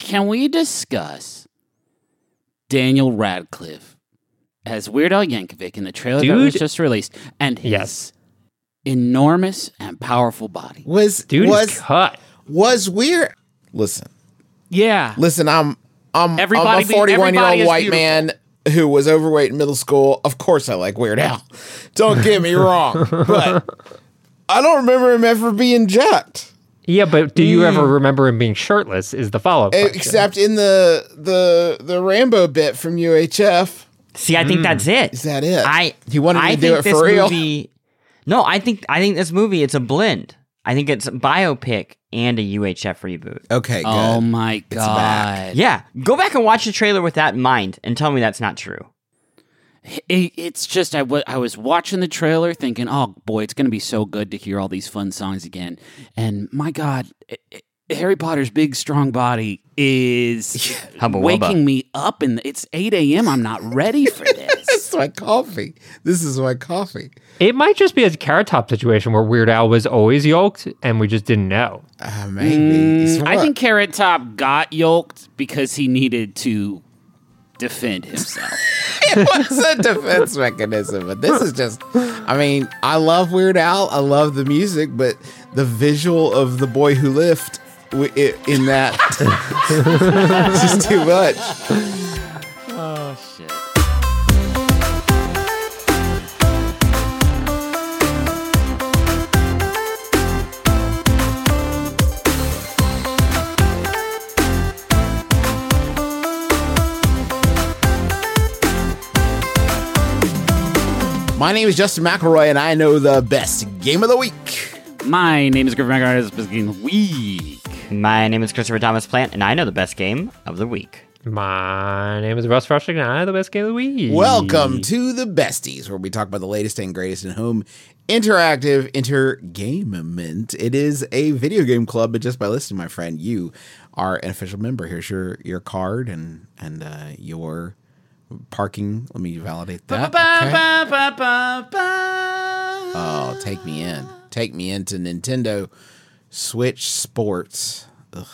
Can we discuss Daniel Radcliffe as Weird Al Yankovic in the trailer that was just released and his Yes. enormous and powerful body? Was Dude was is cut. was weird. Listen, Yeah. listen. I'm I'm Everybody I'm a 41 year old white beautiful. man who was overweight in middle school. Of course, I like Weird Al. Don't get me wrong, but I don't remember him ever being jacked. Yeah, but do you ever mm. remember him being shirtless? Is the follow up? Except in the the the Rambo bit from UHF. See, I think that's mm. it. Is that it? I He wanted I to do it this for real? Movie, no, I think I think this movie it's a blend. I think it's a biopic and a UHF reboot. Okay, oh good. Oh my back. god! Yeah, go back and watch the trailer with that in mind and tell me that's not true. It, it's just I was watching the trailer thinking, oh boy, it's going to be so good to hear all these fun songs again. And my God, it, it- Harry Potter's big strong body is Hubba wubba. waking me up, and it's eight a.m. I'm not ready for this. This is my coffee. This is my coffee. It might just be a carrot top situation where Weird Al was always yoked and we just didn't know. Uh, maybe. Mm, I think Carrot Top got yoked because he needed to defend himself. it was a defense mechanism, but this is just. I mean, I love Weird Al. I love the music, but the visual of the boy who lived in that just too much. oh shit! My name is Justin McElroy, and I know the best game of the week. My name is Griffin McGrath. This is week. My name is Christopher Thomas Plante, and I know the best game of the week. My name is Russ Frushtick, and I know the best game of the week. Welcome to the Besties, where we talk about the latest and greatest in home interactive entertainment. It is a video game club, but just by listening, my friend, you are an official member. Here's your your card and and uh, your parking. Let me validate that. okay. Oh, take me in. Take me into Nintendo Switch Sports. Ugh.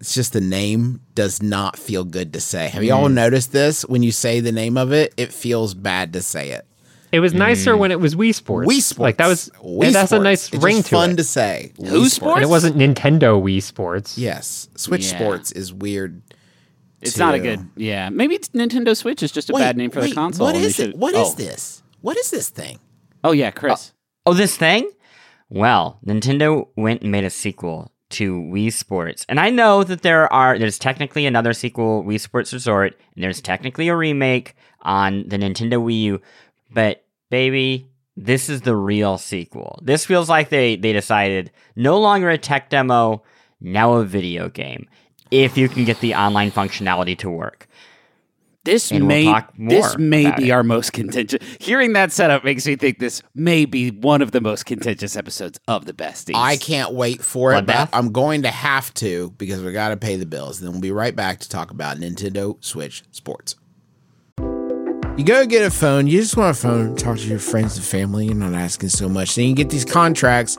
It's just the name does not feel good to say. Have you all mm. noticed this? When you say the name of it, it feels bad to say it. It was nicer mm. when it was Wii Sports. Wii Sports. Like that was Wii it has a nice It's ring just to fun it. to say. Who Wii Sports? and it wasn't Nintendo Wii Sports. Yes, Switch Yeah. Sports is weird. It's not a good. Yeah, maybe Nintendo Switch is just a Wait, bad name for wait, the console. What and they is it? should- What is oh. this? What is this thing? Oh yeah, Chris. Oh, oh, this thing? Well, Nintendo went and made a sequel to Wii Sports. And I know that there are there's technically another sequel, Wii Sports Resort, and there's technically a remake on the Nintendo Wii U, but baby, this is the real sequel. This feels like they they decided no longer a tech demo, now a video game. If you can get the online functionality to work. This And we'll may talk this may be it. our most contentious. Hearing that setup makes me think this may be one of the most contentious episodes of the Besties. I can't wait for it, but I'm going to have to because we got to pay the bills. Then we'll be right back to talk about Nintendo Switch Sports. You go get a phone, you just want a phone, talk to your friends and family, you're not asking so much. Then you get these contracts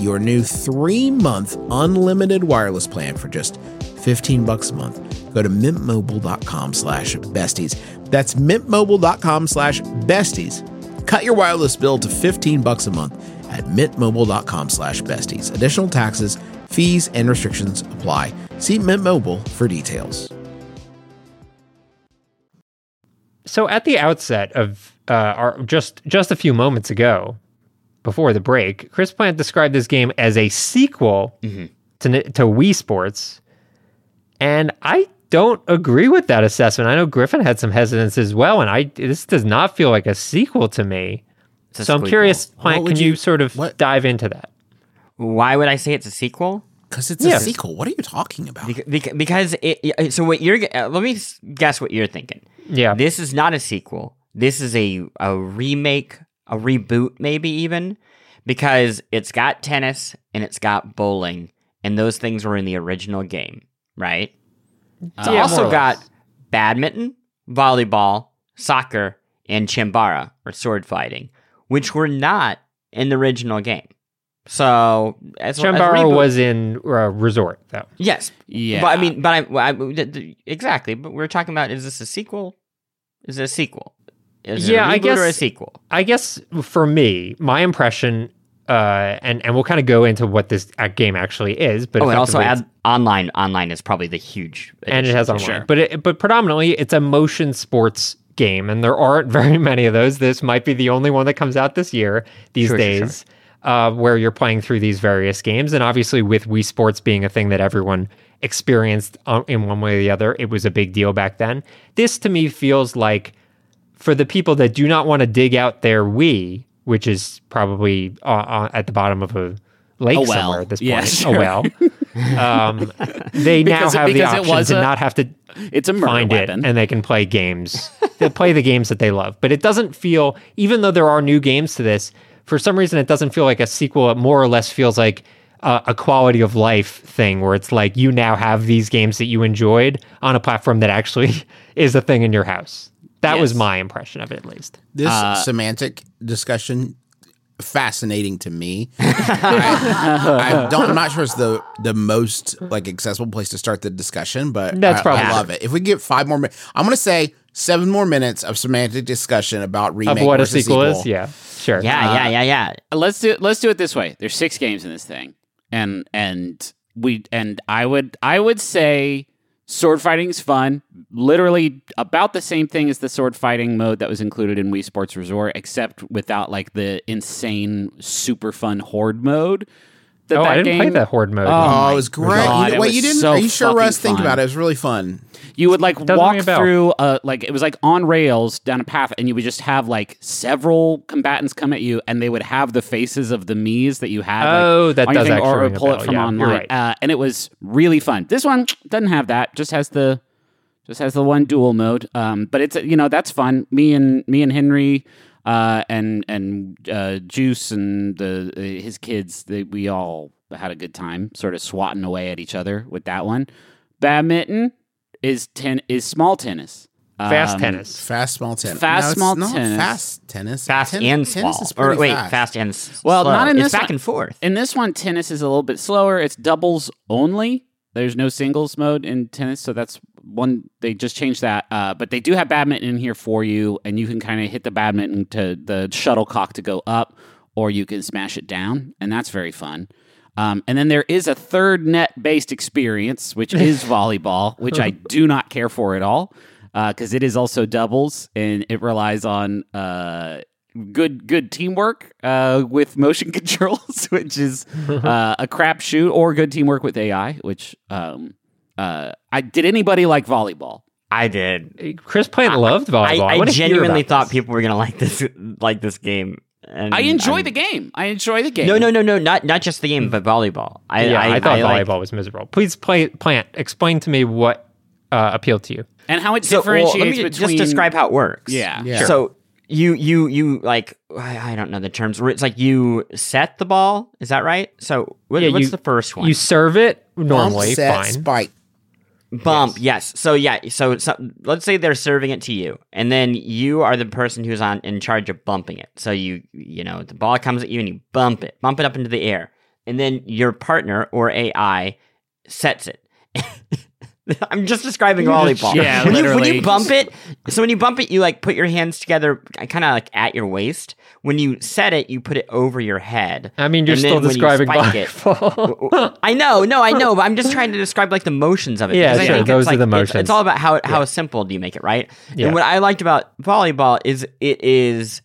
your new three month unlimited wireless plan for just 15 bucks a month, go to mintmobile.com slash besties. That's mintmobile.com slash besties. Cut your wireless bill to 15 bucks a month at mintmobile.com slash besties. Additional taxes, fees, and restrictions apply. See Mint Mobile for details. So at the outset of uh, our just just a few moments ago, before the break, Chris Plante described this game as a sequel to to Wii Sports, and I don't agree with that assessment. I know Griffin had some hesitance as well, and I this does not feel like a sequel to me. It's a So I'm sequel. curious, Plante, can you, you- sort of what- dive into that? Why would I say it's a sequel? Because it's a sequel. What are you talking about? Bec- bec- Because it, it- so what you're uh, let me guess what you're thinking. Yeah. This is not a sequel. This is a a remake, a reboot, maybe even because it's got tennis and it's got bowling, and those things were in the original game, right? It's Yeah, more also got badminton, volleyball, soccer, and Chambara or sword fighting, which were not in the original game. So as, as Chambara reboot- was in uh, Resort though. yes, Yeah. but I mean, but I, well, I th- th- exactly. But we're talking about is this a sequel? Is it a sequel? Is Yeah, I reboot or a sequel? I guess for me, my impression, uh, and and we'll kind of go into what this game actually is, but Oh, and also add online. Online is probably the huge, and it has online, Sure. but it, but predominantly it's a motion sports game, and there aren't very many of those. This might be the only one that comes out this year these Sure, sure, sure. days, Uh, where you're playing through these various games, and obviously with Wii Sports being a thing that everyone experienced uh, in one way or the other, it was a big deal back then. This to me feels like for the people that do not want to dig out their Wii, which is probably uh, uh, at the bottom of a lake A well. somewhere at this Yeah, point, sure. a well, um, they now it- have the option to a- not have to it's a find weapon. it and they can play games. they play the games that they love. But it doesn't feel, even though there are new games to this, for some reason it doesn't feel like a sequel. It more or less feels like a, a quality of life thing where it's like you now have these games that you enjoyed on a platform that actually is a thing in your house. That was my impression of it, at least. This Uh, semantic discussion fascinating to me. I, I don't, I'm not sure it's the the most like accessible place to start the discussion, but That's I, probably I love it. If we get five more minutes, I'm going to say seven more minutes of semantic discussion about remake Of what a versus sequel, is, yeah, sure. Yeah, yeah, yeah, yeah. let's do let's do it this way. There's six games in this thing, and and we and I would I would say sword fighting is fun. Literally about the same thing as the sword fighting mode that was included in Wii Sports Resort, except without like the insane super fun horde mode. That Oh, that I didn't game, play that horde mode. Oh, Oh, it was great. God, You- it wait, was you didn't? so are you sure, fucking Russ? Think about it. It was really fun. You would like Doesn't walk a through uh like it was like on rails down a path and you would just have like several combatants come at you and they would have the faces of the Mii's that you had like, Oh, that on your does thing, actually or, ring a pull it from Yeah, online right. uh, and it was really fun. This one doesn't have that just has the just has the one dual mode um but it's you know that's fun. Me and me and Henry uh and and uh Juice and the uh, his kids they, we all had a good time sort of swatting away at each other with that one. Badminton is ten is small tennis. Fast Um, tennis. Fast small tennis. Fast No, small not tennis. Fast tennis. Fast Ten- and tennis is Or wait, fast. fast and s- Well, slow. not in it's this back one. and forth. In this one, tennis is a little bit slower. It's doubles only. There's no singles mode in tennis, so that's one. They just changed that, uh, but they do have badminton in here for you, and you can kind of hit the badminton to the shuttlecock to go up, or you can smash it down, and that's very fun. Um, and then there is a third net based experience, which is volleyball, which I do not care for at all because it is also doubles and it relies on uh, good good teamwork uh, with motion controls, which is uh, a crapshoot, or good teamwork with AI. Which um, uh, I did anybody like volleyball? I did. Chris Plante loved volleyball. I wanna hear genuinely thought this. people were gonna like this like this game. And I enjoy I'm- the game. I enjoy the game. No, no, no, no, not not just the game, but volleyball. I, yeah, I, thought like- volleyball was miserable. Please play Plante. Explain to me what uh, appealed to you. and how it So, well, differentiates let me between just describe how it works. Yeah, Yeah. So you you you like I I don't know the terms. It's like you set the ball. Is that right? So what, Yeah, what's you- the first one? You serve it Bump, normally, set, fine. spike. Bump, yes. So yeah, so, so let's say they're serving it to you, and then you are the person who's on in charge of bumping it. So you you know the ball comes at you and you bump it, bump it up into the air, and then your partner or AI sets it. I'm just describing volleyball. Yeah, when you when you bump it, so when you bump it, you like put your hands together, kind of like at your waist. When you set it, you put it over your head. I mean, you're And still describing it- volleyball. I know, no, I know, but I'm just trying to describe like the motions of it. Yeah, sure, those it's, are like, the motions. It's, all about how how simple do you make it, right? Yeah. And what I liked about volleyball is it is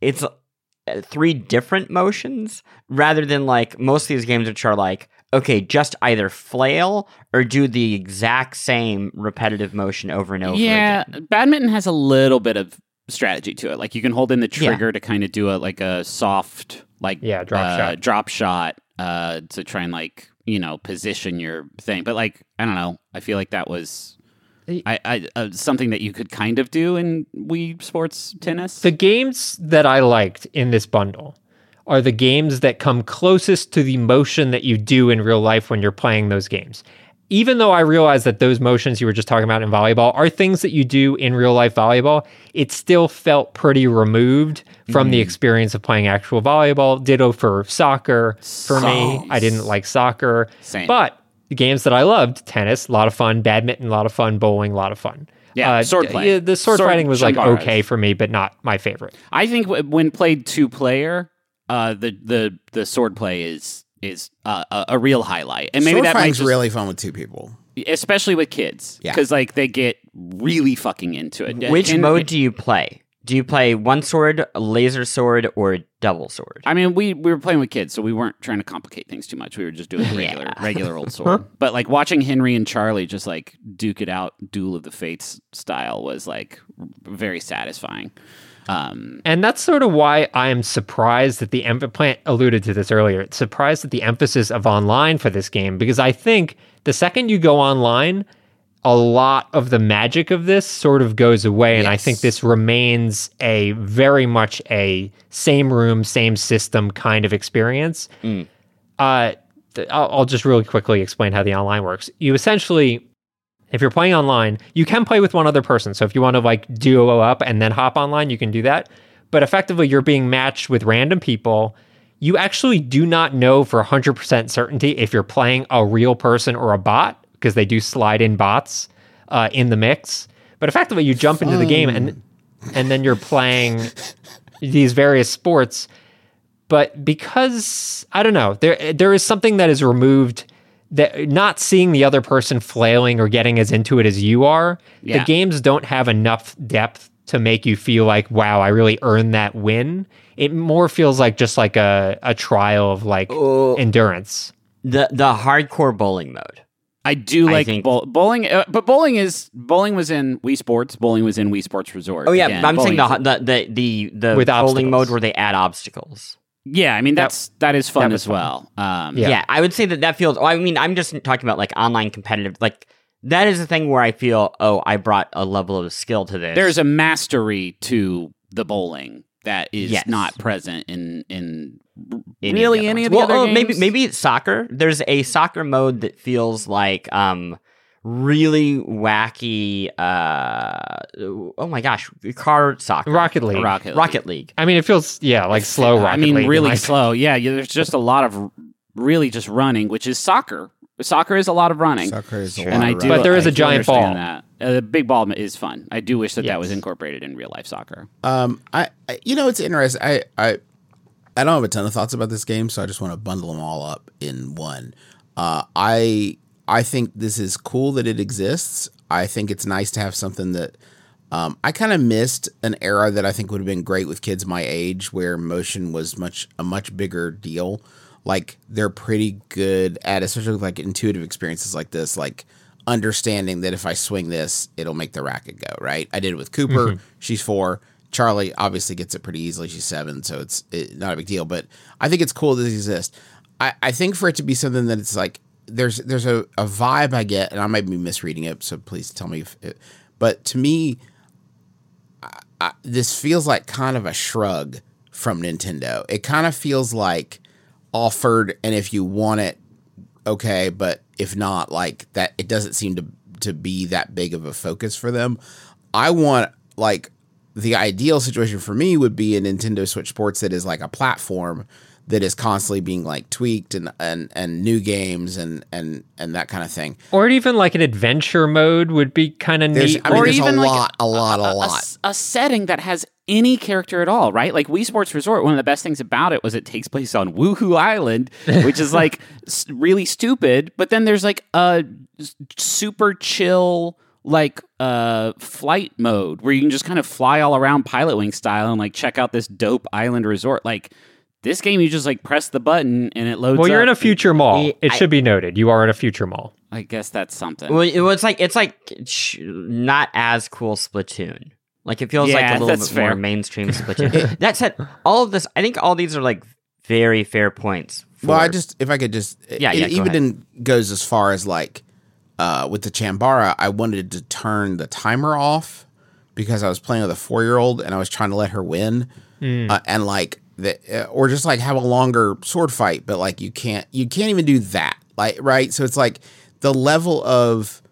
it's uh, three different motions rather than like most of these games, which are like okay, just either flail or do the exact same repetitive motion over and over. yeah, again. badminton has a little bit of strategy to it. Like you can hold in the Yeah. trigger to kind of do a like a soft like Yeah, drop uh, shot. drop shot uh, to try and like you know position your thing. But like I don't know, I feel like that was. I, I uh, something that you could kind of do in Wii Sports Tennis. the games that I liked in this bundle are the games that come closest to the motion that you do in real life when you're playing those games. Even though I realize that those motions you were just talking about in volleyball are things that you do in real life volleyball, it still felt pretty removed from the mm-hmm. experience of playing actual volleyball. Ditto for soccer for me. I didn't like soccer. Same. But the games that I loved, tennis, a lot of fun, badminton, a lot of fun, bowling, a lot of fun. Yeah, uh, sword d- play. Yeah, the sword, Sword- fighting was like okay for me, but not my favorite. I think when played two player, uh, the the the sword play is is uh, a, a real highlight, and maybe Sword that might just, really fun with two people. especially with kids, Yeah. because like they get really fucking into it. Which And- mode do you play? Do you play one sword, a laser sword, or double sword? I mean, we we were playing with kids, so we weren't trying to complicate things too much. We were just doing regular Yeah. regular old sword. But like watching Henry and Charlie just like duke it out, Duel of the Fates style was like very satisfying. Um, And that's sort of why I am surprised that the em- Plante alluded to this earlier. Surprised at the emphasis of online for this game because I think the second you go online, a lot of the magic of this sort of goes away, and I think this remains a very much a same room, same system kind of experience. Uh, th- I'll, I'll just really quickly explain how the online works. You essentially if you're playing online, you can play with one other person. So if you want to like duo up and then hop online, you can do that. But effectively, you're being matched with random people. You actually do not know for 100% certainty if you're playing a real person or a bot because they do slide in bots uh, in the mix. But effectively, you jump into the game and and then you're playing these various sports. But because I don't know, there there is something that is removed that not seeing the other person flailing or getting as into it as you are, Yeah. the games don't have enough depth to make you feel like, wow, I really earned that win. It more feels like just like a, a trial of like endurance. The the hardcore bowling mode. I do I like think- bowl- bowling, uh, but bowling is bowling was in Wii Sports. Bowling was in Wii Sports Resort. Oh yeah, Again, I'm saying the, bowling the the the the With bowling obstacles. mode where they add obstacles. Yeah. I mean that's that is fun that as fun. well. Um, Yeah. Yeah. I would say that that feels. oh, I mean, I'm just talking about like online competitive. Like that is the thing where I feel, oh, I brought a level of skill to this. there's a mastery to the bowling that is Yes. not present in in Any really of any of the well, other oh, maybe games? maybe it's soccer. There's a soccer mode that feels like um really wacky. uh Oh my gosh, car soccer, Rocket League. Rocket League. Rocket League. I mean, it feels yeah like slow. Rocket I mean, League really slow. Yeah, yeah, there's just a lot of really just running, which is soccer. Soccer is a lot of running. Soccer is a and lot I do. But there is I a giant understand ball. That uh, the big ball is fun. I do wish that that was incorporated in real life soccer. Um, I, I you know it's interesting. I I I don't have a ton of thoughts about this game, so I just want to bundle them all up in one. Uh, I I think this is cool that it exists. I think it's nice to have something that um, I kind of missed an era that I think would have been great with kids my age, where motion was much a much bigger deal. Like they're pretty good at, especially with like intuitive experiences like this, like understanding that if I swing this, it'll make the racket go right. I did it with Cooper. She's four. Charlie obviously gets it pretty easily. She's seven, so it's it, not a big deal. But I think it's cool that it exists. I, I think for it to be something that it's like there's there's a, a vibe I get, and I might be misreading it, so please tell me. If it, but to me, I, I, this feels like kind of a shrug from Nintendo. It kind of feels like offered, and if you want it, okay. But if not, like that, it doesn't seem to to be that big of a focus for them. I want like the ideal situation for me would be a Nintendo Switch Sports that is like a platform that is constantly being like tweaked and and and new games and and and that kind of thing. Or even like an adventure mode would be kind of neat. I mean, Or there's even a like lot, a lot, a, a, lot. s- a setting that has any character at all, right? Like Wii Sports Resort, one of the best things about it was it takes place on Wuhu Island, which is like s- really stupid. But then there's like a super chill like uh flight mode where you can just kind of fly all around pilot wing style and like check out this dope island resort like this game you just like press the button and it loads well, you're up. in a future mall. Yeah, It I- should be noted. You are in a future mall. i guess that's something Well, it was like it's like sh- not as cool Splatoon. Like it feels like a little bit fair. more mainstream Splatoon. that said, all of this, I think all these are like very fair points. Well, I just if I could just Yeah, it yeah, go even ahead. in, goes as far as like uh, with the Chambara, I wanted to turn the timer off because I was playing with a four year old and I was trying to let her win, uh, and like the uh, or just like have a longer sword fight, but like you can't you can't even do that, like right. So it's like the level of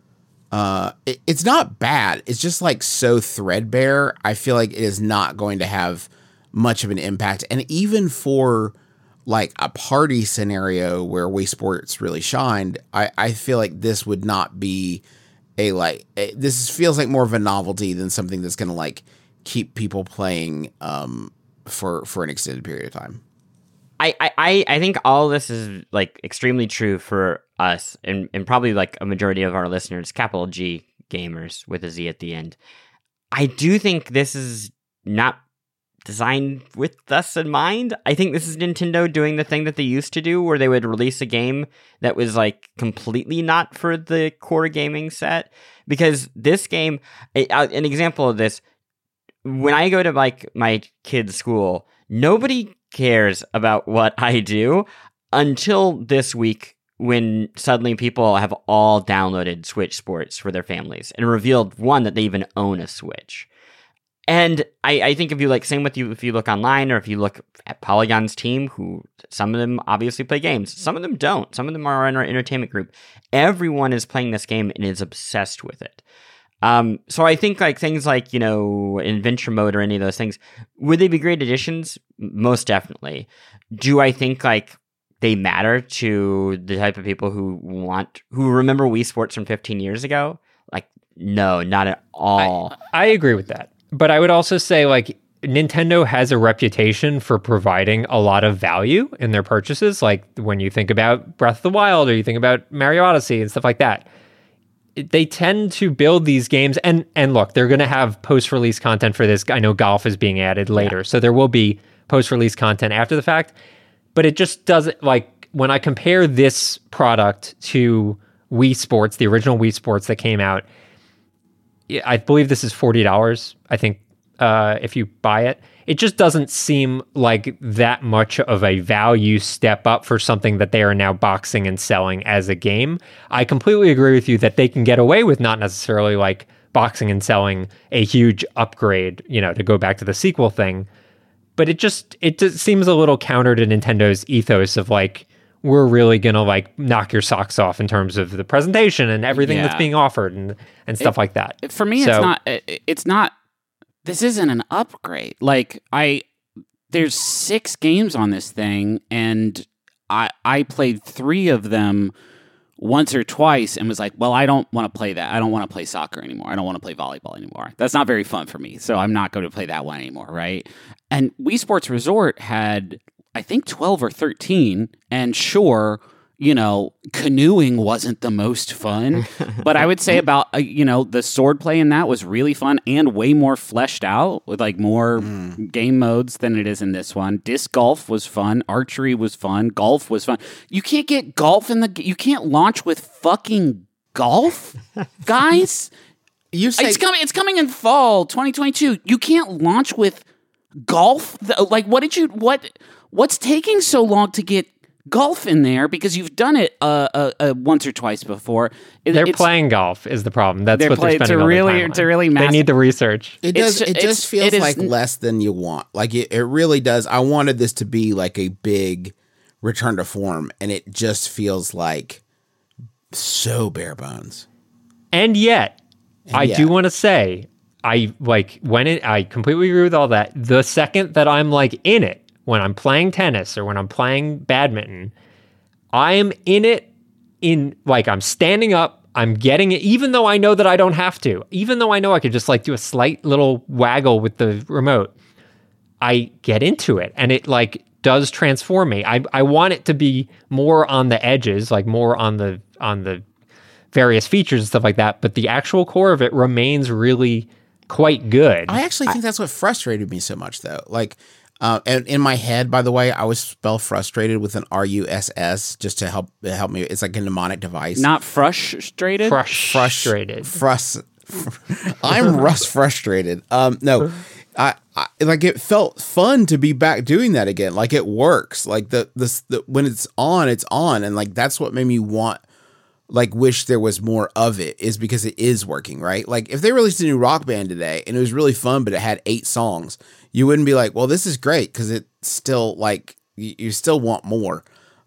uh it, it's not bad. It's just like so threadbare. I feel like it is not going to have much of an impact. And even for like a party scenario where Wii Sports really shined i i feel like this would not be a like a, this feels like more of a novelty than something that's going to like keep people playing um for for an extended period of time I, I- I, think all this is like extremely true for us and, and probably like a majority of our listeners, capital G gamers with a Z at the end. I do think this is not designed with us in mind. I think this is Nintendo doing the thing that they used to do where they would release a game that was like completely not for the core gaming set. Because this game, an example of this, when I go to like my kid's school, nobody cares about what I do until this week when suddenly people have all downloaded Switch Sports for their families and revealed one that they even own a Switch. And I, I think if you like, same with you, if you look online or if you look at Polygon's team, who some of them obviously play games, some of them don't. Some of them are in our entertainment group. Everyone is playing this game and is obsessed with it. Um, so I think like things like you know adventure mode or any of those things would they be great additions? Most definitely. Do I think like they matter to the type of people who want who remember Wii Sports from 15 years ago? Like no, not at all. I agree with that. But I would also say like Nintendo has a reputation for providing a lot of value in their purchases. Like when you think about Breath of the Wild or you think about Mario Odyssey and stuff like that. They tend to build these games and and look, they're going to have post-release content for this. I know golf is being added later. So there will be post-release content after the fact. But it just doesn't like when I compare this product to Wii Sports, the original Wii Sports that came out, I believe this is forty dollars. I think uh, if you buy it, it just doesn't seem like that much of a value step up for something that they are now boxing and selling as a game. I completely agree with you that they can get away with not necessarily like boxing and selling a huge upgrade, you know, to go back to the sequel thing. But it just it just seems a little counter to Nintendo's ethos of like we're really gonna like knock your socks off in terms of the presentation and everything that's being offered and and stuff like that. for me it's not it- it's not this isn't an upgrade. Like i there's six games on this thing and i i played three of them once or twice and was like well i don't want to play that. I don't want to play soccer anymore. I don't want to play volleyball anymore. That's not very fun for me so i'm not going to play that one anymore right? And wii sports resort had i think 12 or 13 and sure you know, canoeing wasn't the most fun, but I would say about uh, you know the sword play in that was really fun and way more fleshed out with like more game modes than it is in this one. Disc golf was fun, archery was fun, golf was fun. You can't get golf in the you can't launch with fucking golf, guys. you say it's coming. It's coming in fall 2022. You can't launch with golf. Like, what did you what? What's taking so long to get golf in there? Because you've done it uh, uh, uh once or twice before. It- They're playing golf is the problem. That's They're what play- they're it's spending a all their really- time it's a on. really They need the research. It does. ju- It just feels it is like n- less than you want. Like it, it really does. I wanted this to be like a big return to form, and it just feels like so bare bones. And yet, I yet. do want to say, I like when it. I completely agree with all that. The second that I'm like in it, when I'm playing tennis or when I'm playing badminton, I'm in it in like I'm standing up, I'm getting it, even though I know that I don't have to, even though I know I could just like do a slight little waggle with the remote. I get into it and it like does transform me. I I want it to be more on the edges, like more on the on the various features and stuff like that, but the actual core of it remains really quite good. I actually think that's what frustrated me so much, though. Like, uh, and in my head, by the way, I was spell frustrated with an R U S S just to help help me. It's like a mnemonic device. Not frustrated. Frush- frustrated. Frus. I'm Russ frustrated. Um, no, I, I like it felt fun to be back doing that again. Like it works. Like the this the, when it's on, it's on, and like that's what made me want like wish there was more of it is because it is working, right? Like if they released a new rock band today and it was really fun, but it had eight songs, you wouldn't be like, well, this is great because it's still like you, you still want more.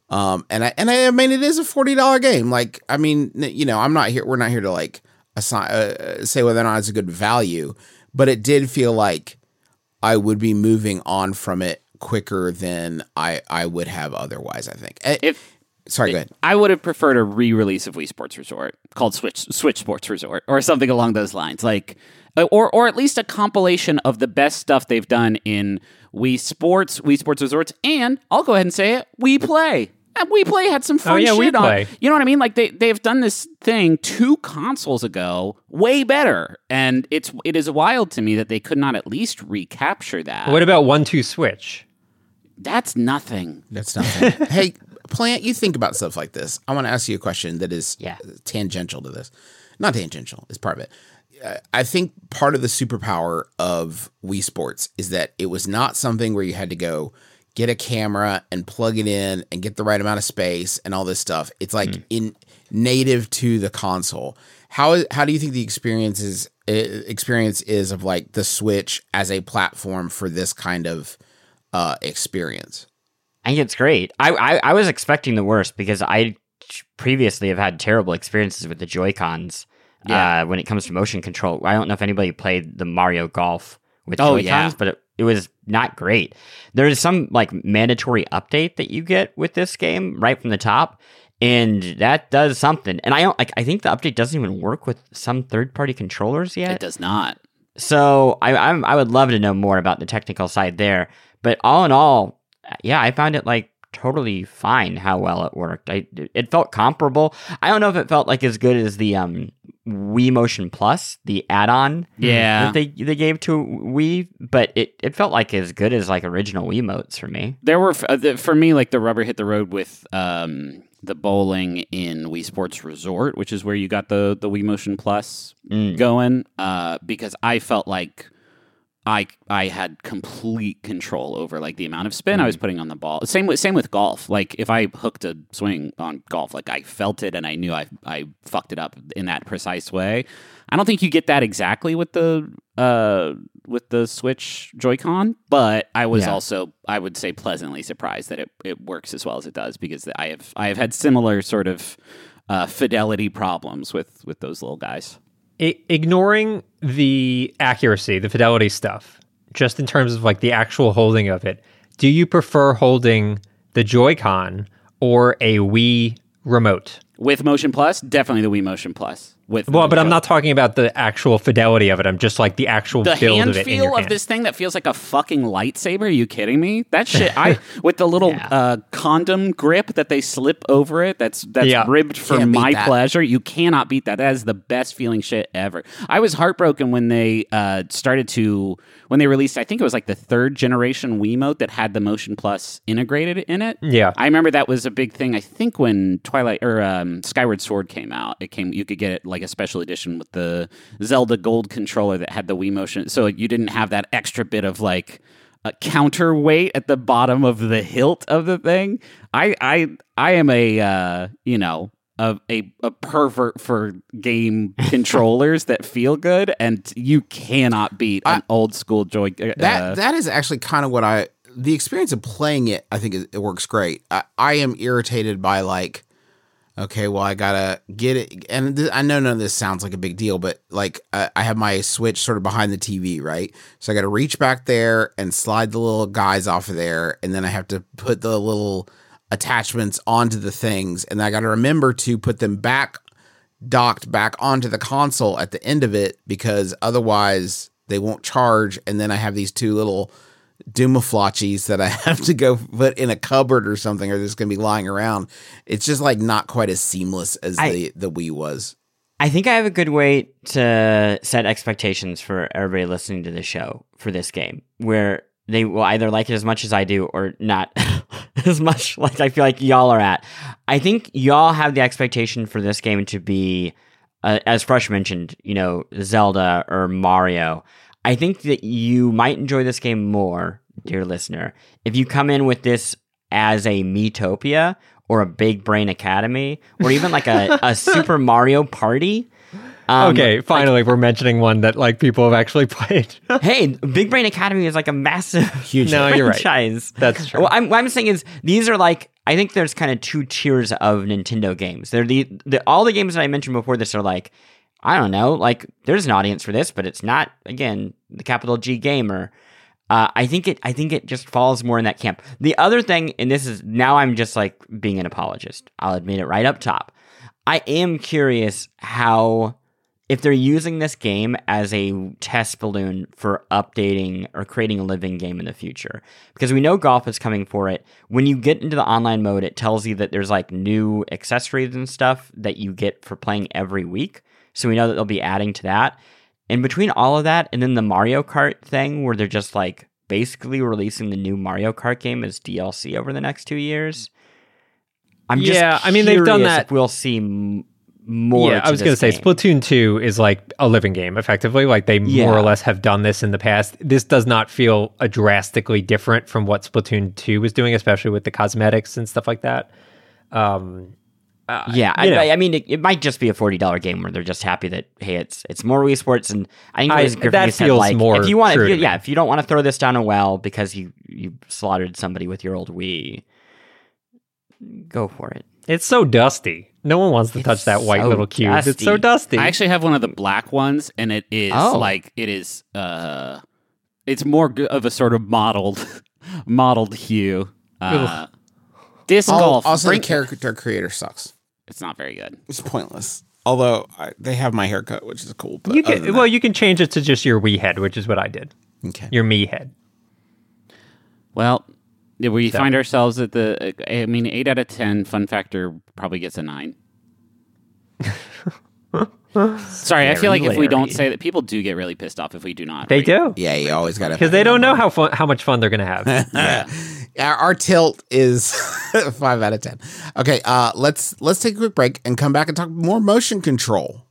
Um, and I and I, I mean it is a forty dollar game. Like I mean, you know, I'm not here. We're not here to like assign uh, say whether or not it's a good value, but it did feel like I would be moving on from it quicker than I I would have otherwise. I think. Eh, If Sorry, go ahead. I would have preferred a re-release of Wii Sports Resort called Switch Switch Sports Resort or something along those lines, like uh, or or at least a compilation of the best stuff they've done in Wii Sports, Wii Sports Resorts, and I'll go ahead and say it, Wii Play. And Wii Play had some fun Oh, yeah, Wii shit on. Play. You know what I mean? Like they they've done this thing two consoles ago, way better, and it's it is wild to me that they could not at least recapture that. what about one two switch? That's nothing. That's nothing. hey, Plante, you think about stuff like this. I want to ask you a question that is Yeah. tangential to this. Not tangential, it's part of it. Uh, I think part of the superpower of Wii Sports is that it was not something where you had to go get a camera and plug it in and get the right amount of space and all this stuff. It's like in native to the console. How how do you think the experience is uh, experience is of like the Switch as a platform for this kind of uh, experience? I think it's great. I, I I was expecting the worst because I previously have had terrible experiences with the Joy Cons. Yeah. Uh, when it comes to motion control, I don't know if anybody played the Mario Golf with Oh, Joy Cons, yeah. but it, it was not great. There is some like mandatory update that you get with this game right from the top, and that does something. And I don't like. I think the update doesn't even work with some third party controllers yet. It does not. So I I'm, I would love to know more about the technical side there. But all in all, yeah, I found it like totally fine how well it worked. I it felt comparable. I don't know if it felt like as good as the um Wii Motion Plus, the add-on Yeah. that they they gave to Wii, but it it felt like as good as like original Wiimotes for me. there were uh, for me like the rubber hit the road with um the bowling in Wii Sports Resort, which is where you got the the Wii Motion Plus Mm. going, uh, because I felt like I I had complete control over like the amount of spin I was putting on the ball. Same with same with golf. Like if I hooked a swing on golf, like I felt it and I knew I I fucked it up in that precise way. I don't think you get that exactly with the uh with the Switch Joy-Con, but I was Yeah. also I would say pleasantly surprised that it, it works as well as it does because I have I have had similar sort of uh, fidelity problems with with those little guys. Ignoring the accuracy, the fidelity stuff, just in terms of like the actual holding of it, do you prefer holding the Joy-Con or a Wii remote? With Motion Plus, definitely the Wii Motion Plus. With Well, but I'm not talking about the actual fidelity of it. I'm just like the actual the build hand of it feel of hand. this thing that feels like a fucking lightsaber. Are you kidding me? That shit, I with the little Yeah. uh, condom grip that they slip over it. That's that's Yeah. ribbed for Can't my pleasure. You cannot beat that. That is the best feeling shit ever. I was heartbroken when they uh, started to when they released. I think it was like the third generation Wiimote that had the Motion Plus integrated in it. Yeah. I remember that was a big thing. I think when Twilight or um, Skyward Sword came out, it came. You could get it like a special edition with the Zelda Gold controller that had the Wii Motion, so you didn't have that extra bit of like a counterweight at the bottom of the hilt of the thing. I I I am a uh, you know. A, a, a pervert for game controllers that feel good, and you cannot beat an old school joy. Uh, That that is actually kind of what I the experience of playing it. I think it, it works great. I, I am irritated by like Okay, well, I gotta get it, and th- I know none of this sounds like a big deal, but like uh, I have my Switch sort of behind the TV, right? So I got to reach back there and slide the little guys off of there, and then I have to put the little attachments onto the things, and I got to remember to put them back docked back onto the console at the end of it because otherwise they won't charge, and then I have these two little Doomaflotchies that I have to go put in a cupboard or something, or they're just gonna be lying around. It's just like not quite as seamless as I- the the Wii was. I think I have a good way to set expectations for everybody listening to the show for this game, where they will either like it as much as I do or not as much like I feel like y'all are at. I think y'all have the expectation for this game to be, uh, as Frush mentioned, you know, Zelda or Mario. I think that you might enjoy this game more, dear listener, if you come in with this as a Miitopia or a Big Brain Academy or even like a, a Super Mario Party. Um, okay, finally, we're mentioning one that like people have actually played. Hey, Big Brain Academy is like a massive Huge. No, you're right. franchise. That's true. What I'm, what I'm saying is these are like I think there's kind of two tiers of Nintendo games. They're the, the all the games that I mentioned before this are like I don't know, like there's an audience for this, but it's not again the capital G gamer. Uh, I think it. I think it just falls more in that camp. The other thing, and this is now, I'm just like being an apologist. I'll admit it right up top. I am curious how if they're using this game as a test balloon for updating or creating a living game in the future because we know golf is coming for it when you get into the online mode it tells you that there's like new accessories and stuff that you get for playing every week so we know that they'll be adding to that and between all of that and then the mario kart thing where they're just like basically releasing the new mario kart game as dlc over the next two years i'm just Yeah, I mean, they've done that- we'll see m- more yeah, I was going to say. Splatoon 2 is like a living game, effectively. Like they more or less have done this in the past. This does not feel a drastically different from what Splatoon 2 was doing, especially with the cosmetics and stuff like that. Um, uh, Yeah, I. I mean, it, it might just be a forty dollar game where they're just happy that hey, it's it's more Wii Sports, and I think I- it was Griffin that said, feels like, more if you want, if you, to yeah, if you don't want to throw this down a well because you you slaughtered somebody with your old Wii, go for it. It's so dusty. No one wants to It's touch that white so little cube. It's so dusty. dusty. I actually have one of the black ones, and it is Oh. like it is. uh It's more of a sort of modeled, modeled hue. Uh, disc golf. also, bring- the character creator sucks. It's not very good. It's pointless. Although I, they have my haircut, which is cool. But you can, than well, you can change it to just your Wii head, which is what I did. okay. Your me head. Well, we So- find ourselves at the. I mean, eight out of ten. Fun factor probably gets a nine. Sorry, I feel like if we don't say that, people do get really pissed off if we do not. They rate. do Yeah, you always got to because they don't know how fun, how much fun they're going to have. Yeah. our, our tilt is five out of ten. Okay, uh, let's let's take a quick break and come back and talk more motion control.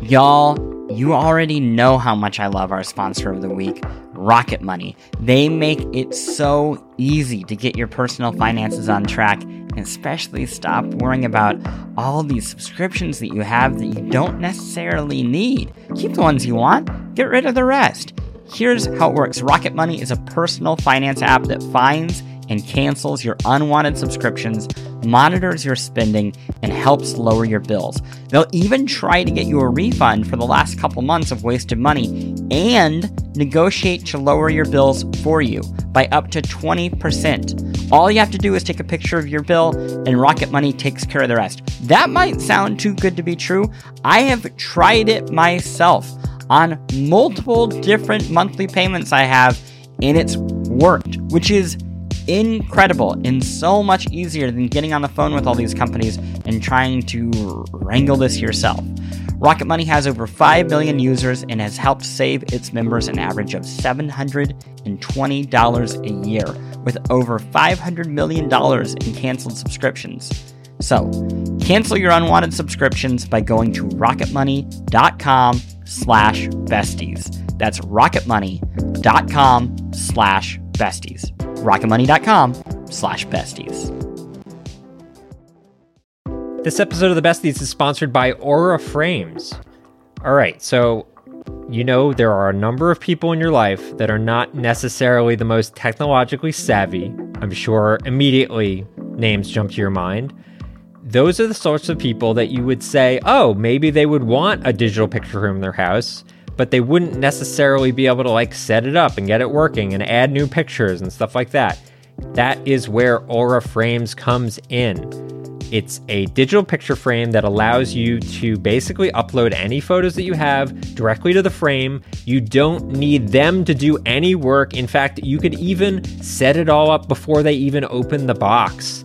Y'all, you already know how much I love our sponsor of the week, Rocket Money. They make it so easy to get your personal finances on track and especially stop worrying about all these subscriptions that you have that you don't necessarily need. Keep the ones you want, get rid of the rest. Here's how it works Rocket Money is a personal finance app that finds and cancels your unwanted subscriptions, monitors your spending, and helps lower your bills. They'll even try to get you a refund for the last couple months of wasted money and negotiate to lower your bills for you by up to 20%. All you have to do is take a picture of your bill, and Rocket Money takes care of the rest. That might sound too good to be true. I have tried it myself on multiple different monthly payments I have, and it's worked, which is incredible and so much easier than getting on the phone with all these companies and trying to wrangle this yourself. Rocket Money has over 5 million users and has helped save its members an average of $720 a year with over $500 million in canceled subscriptions. So, cancel your unwanted subscriptions by going to rocketmoney.com slash besties. That's rocketmoney.com slash besties. rocketmoney.com slash besties. This episode of the Besties is sponsored by Aura Frames. All right, so you know there are a number of people in your life that are not necessarily the most technologically savvy. I'm sure immediately names jump to your mind. Those are the sorts of people that you would say, oh, maybe they would want a digital picture frame in their house, but they wouldn't necessarily be able to like set it up and get it working and add new pictures and stuff like that. That is where Aura Frames comes in. It's a digital picture frame that allows you to basically upload any photos that you have directly to the frame. You don't need them to do any work. In fact, you could even set it all up before they even open the box.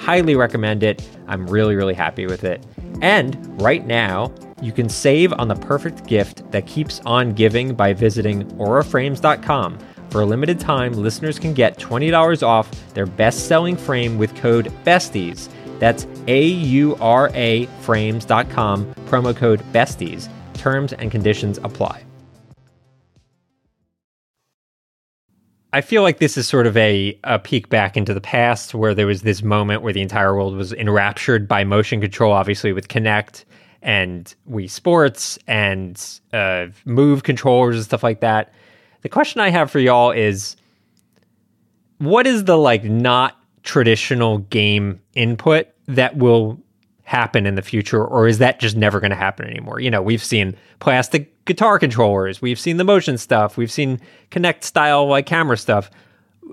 highly recommend it. I'm really, really happy with it. And right now, you can save on the perfect gift that keeps on giving by visiting auraframes.com. For a limited time, listeners can get $20 off their best selling frame with code BESTIES. That's A U R A frames.com, promo code BESTIES. Terms and conditions apply. I feel like this is sort of a, a peek back into the past where there was this moment where the entire world was enraptured by motion control, obviously with Kinect and Wii Sports and uh, Move controllers and stuff like that. The question I have for y'all is what is the like not traditional game input that will happen in the future or is that just never going to happen anymore you know we've seen plastic guitar controllers we've seen the motion stuff we've seen Kinect style like camera stuff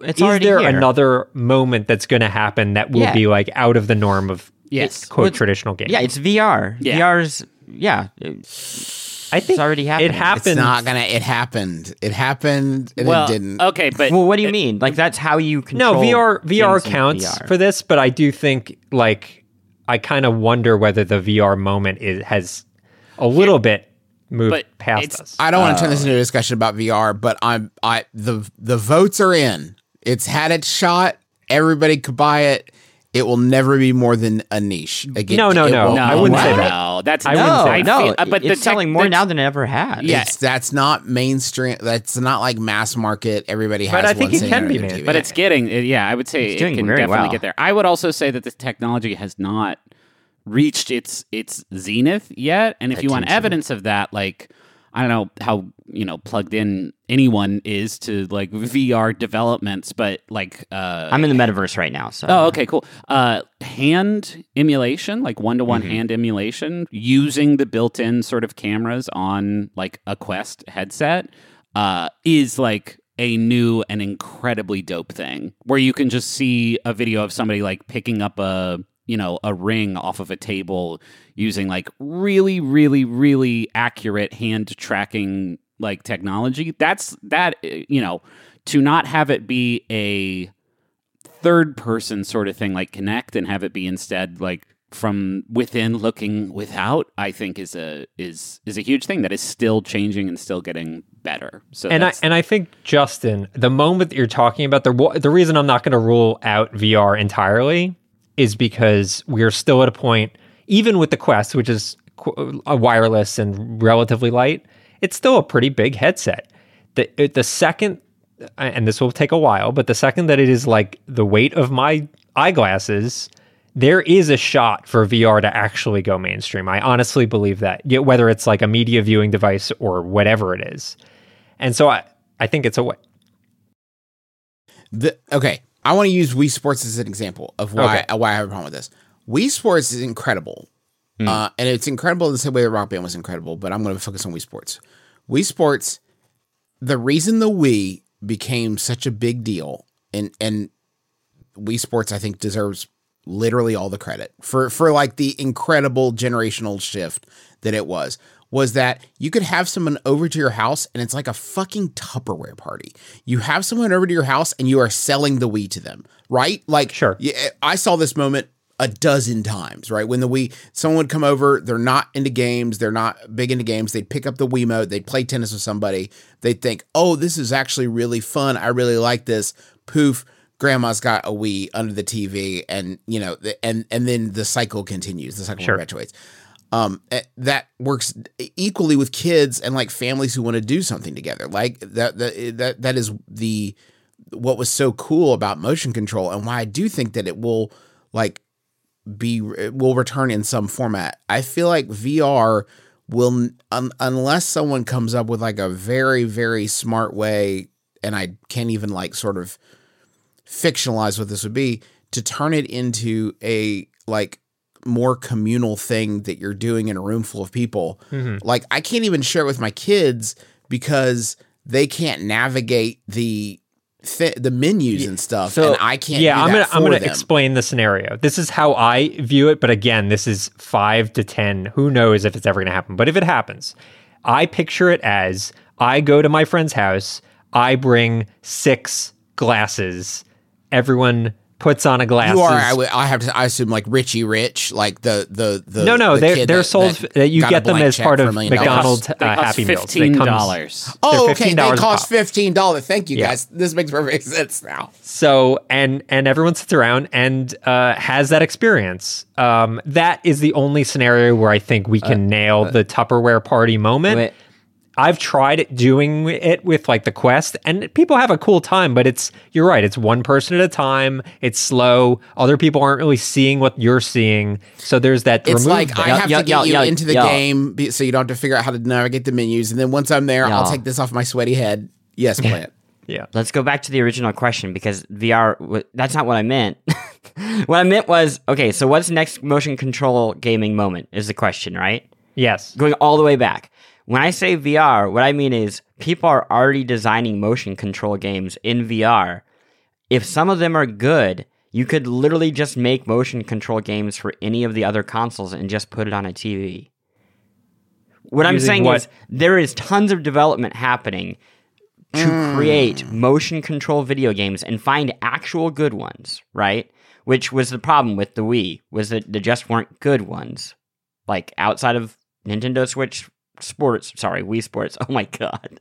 It's is already there here. another moment that's going to happen that will Yeah. be like out of the norm of Yes. quote Well, traditional games Yeah, it's VR. Yeah. VR's yeah. i think already happened. it happened It's not gonna. It happened. It happened, and well, it didn't. okay, but Well, what do you mean? Like that's how you control. no vr vr counts VR. for this but i do think like i kind of wonder whether the vr moment is has a little bit moved but past it's- us I don't want to turn this oh. into a discussion about VR, but I'm. I the the votes are in. It's had its shot. Everybody could buy it. It will never be more than a niche. Again, No, no, no. no, I wouldn't say that. No, that's I no, wouldn't say no, feel- uh, but the it's selling tech- more the- now than it ever has. Yeah. It's, that's not mainstream. That's not like mass market. Everybody has. But I think one it can be their main- TV. but it's getting uh, yeah i would say It's it can definitely well. get there i would also say that the technology has not reached its its zenith yet and if you want evidence of that like i don't know how you know plugged in anyone is to like vr developments but like uh I'm in the metaverse right now, so Oh, okay, cool. Uh, hand emulation, like one to one hand emulation, using the built in sort of cameras on like a Quest headset, uh, is like a new and incredibly dope thing where you can just see a video of somebody like picking up a you know a ring off of a table using like really really really accurate hand tracking like technology that's that uh, you know to not have it be a third person sort of thing like Kinect and have it be instead like from within looking without i think is a is is a huge thing that is still changing and still getting better. So and I and I think Justin, the moment that you're talking about the the reason I'm not going to rule out VR entirely is because we're still at a point, even with the Quest, which is a uh, wireless and relatively light, it's still a pretty big headset. The the second, uh, and this will take a while, but the second that it is like the weight of my eyeglasses. There is a shot for VR to actually go mainstream. I honestly believe that, whether it's like a media viewing device or whatever it is. And so I, I think it's a way. The, okay, I want to use Wii Sports as an example of why Okay. why I have a problem with this. Wii Sports is incredible, uh, and it's incredible in the same way that Rock Band was incredible. But I'm going to focus on Wii Sports. Wii Sports, the reason the Wii became such a big deal, and and Wii Sports, I think, deserves literally all the credit for for like the incredible generational shift that it was was that you could have someone over to your house and it's like a fucking Tupperware party. You have someone over to your house and you are selling the Wii to them, right? Like, Sure. Yeah, I saw this moment a dozen times, right? When the Wii, someone would come over, they're not into games, they're not big into games. They'd pick up the Wiimote, they'd play tennis with somebody. They'd think, oh, this is actually really fun. I really like this. Poof, grandma's got a Wii under the TV, and you know, and and then the cycle continues. The cycle Sure. perpetuates. Um, eh, that works equally with kids and like families who want to do something together. Like that that that that is the what was so cool about motion control, and why I do think that it will like be it will return in some format. I feel like VR will un, unless someone comes up with like a very very smart way and I can't even like sort of fictionalize what this would be to turn it into a like more communal thing that you're doing in a room full of people. Mm-hmm. Like I can't even share it with my kids because they can't navigate the the menus and stuff so- and I can't yeah, I'm gonna I'm gonna them. explain the scenario. This is how I view it, but again, this is five to ten. Who knows if it's ever gonna happen? But if it happens, I picture it as I go to my friend's house, I bring six glasses, everyone puts on a glass. You are. I, have to. I assume like Richie Rich, like the the the. no, no, the they're kid they're that- sold that that you get them as part of million dollars. McDonald's uh, They cost Happy Meals. Fifteen dollars. Oh, okay. They $15 a cost fifteen dollars. Thank you, Yeah. guys. This makes perfect sense now. So and and everyone sits around and uh, has that experience. Um, that is the only scenario where I think we can nail the Tupperware party moment. Wait, I've tried doing it with like the quest, and people have a cool time. But it's you're right. It's one person at a time. It's slow. Other people aren't really seeing what you're seeing. So there's that. It's like that. I have Yo, to get yo, you into the game so you don't have to figure out how to navigate the menus, and then once I'm there, I'll take this off my sweaty head. Yes, Plante. yeah. let's go back to the original question because VR. That's not what I meant. what I meant was okay. So what's the next motion control gaming moment? Is the question right? Yes. going all the way back. When I say VR, what I mean is people are already designing motion control games in VR. If some of them are good, you could literally just make motion control games for any of the other consoles and just put it on a TV. What I'm saying what? is there is tons of development happening to hmm. create motion control video games and find actual good ones, right? Which was the problem with the Wii was that there just weren't good ones. Like outside of Nintendo Switch Sports, sorry, Wii Sports. Oh my god.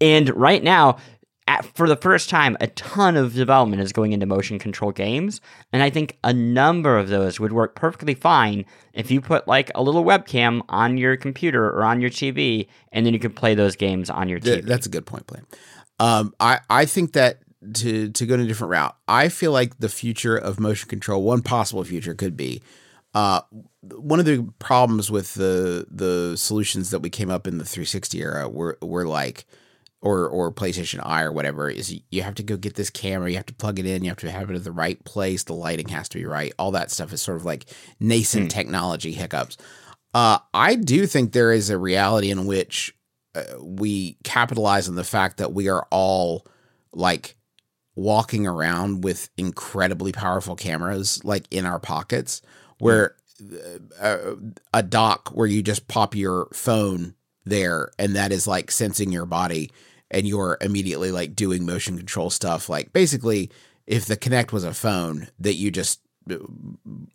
And right now, at, for the first time, a ton of development is going into motion control games, and I think a number of those would work perfectly fine if you put like a little webcam on your computer or on your TV, and then you could play those games on your TV. That's a good point, Plante. Um, I I think that to to go in a different route, I feel like the future of motion control, one possible future could be, uh, one of the problems with the the solutions that we came up in the 360 era were were like. Or, or PlayStation Eye or whatever is you have to go get this camera, you have to plug it in, you have to have it at the right place, the lighting has to be right. All that stuff is sort of like nascent technology hiccups. Uh, I do think there is a reality in which uh, we capitalize on the fact that we are all like walking around with incredibly powerful cameras like in our pockets where uh, a dock where you just pop your phone there and that is like sensing your body and you're immediately like doing motion control stuff. Like basically if the Kinect was a phone that you just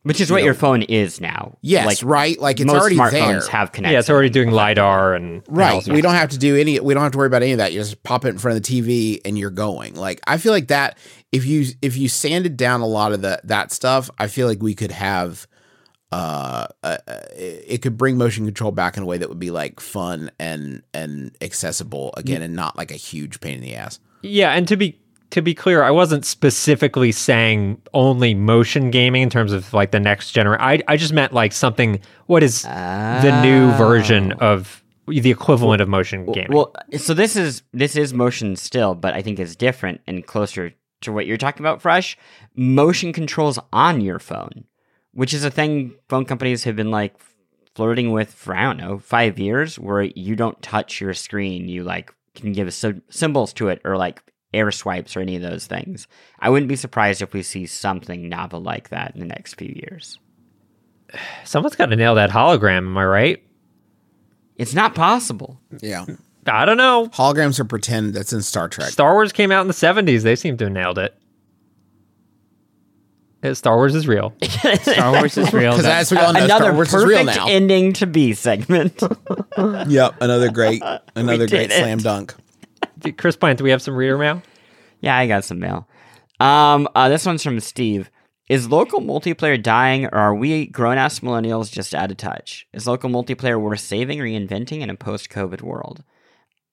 Which is you what know- your phone is now. yes like right like it's most already smartphones there have connected. Yeah, it's already doing lidar and and all Right. sorts We don't have to do any we don't have to worry about any of that. You just pop it in front of the TV and you're going. Like I feel like that if you if you sanded down a lot of the that stuff, I feel like we could have uh, uh uh, it could bring motion control back in a way that would be like fun and and accessible again and not like a huge pain in the ass. Yeah, and to be to be clear, I wasn't specifically saying only motion gaming in terms of like the next generation. I I just meant like something. What is the new oh. version of the equivalent of motion gaming? Well, so this is this is motion still, but I think it's different and closer to what you're talking about. Fresh motion controls on your phone, which is a thing phone companies have been like flirting with for I don't know five years, where you don't touch your screen, you like can give sy- symbols to it or like air swipes or any of those things. I wouldn't be surprised if we see something novel like that in the next few years. Someone's got to nail that hologram. Am I right? It's not possible. Yeah. I don't know. Holograms are pretend that's in Star Trek. Star Wars came out in the '70s. They seem to have nailed it. Star Wars is real. Star Wars is real. Because as we all know, Another Star Wars is real perfect now. ending to B segment. yep, another great another great it. slam dunk. Chris Plante, do we have some reader mail? Yeah, I got some mail. Um, uh, this one's from Steve. Is local multiplayer dying, or are we grown ass millennials just out of touch? Is local multiplayer worth saving, reinventing in a post COVID world?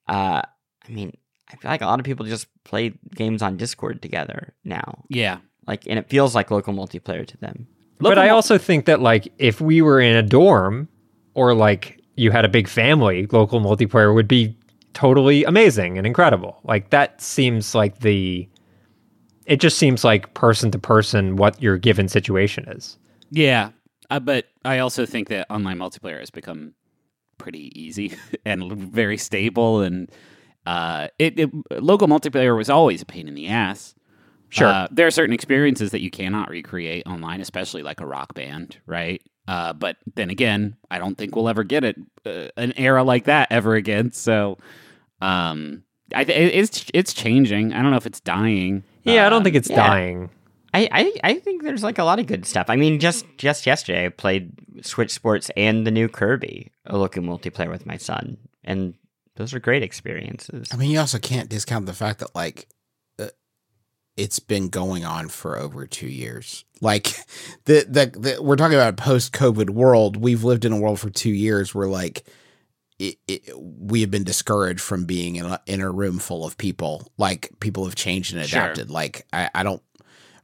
Uh, I mean, I feel like a lot of people just play games on Discord together now. Yeah. Like, and it feels like local multiplayer to them. but I mul- also think that like if we were in a dorm or like you had a big family, local multiplayer would be totally amazing and incredible. Like that seems like the it just seems like person to person what your given situation is. Yeah, uh, but I also think that online multiplayer has become pretty easy and very stable, and uh, it, it local multiplayer was always a pain in the ass. Sure. Uh, there are certain experiences that you cannot recreate online, especially like a rock band, right? Uh, but then again, I don't think we'll ever get it uh, an era like that ever again. So, um, I it- it's it's changing. I don't know if it's dying. Yeah, I don't Um, think it's yeah. dying. I, I, I think there's like a lot of good stuff. I mean, just just yesterday, I played Switch Sports and the new Kirby, a local multiplayer with my son, and those are great experiences. I mean, you also can't discount the fact that like uh, it's been going on for over two years. Like the the, the we're talking about a post COVID world. We've lived in a world for two years where like it, it, we have been discouraged from being in a, in a room full of people. Like people have changed and Sure. adapted. Like I, I don't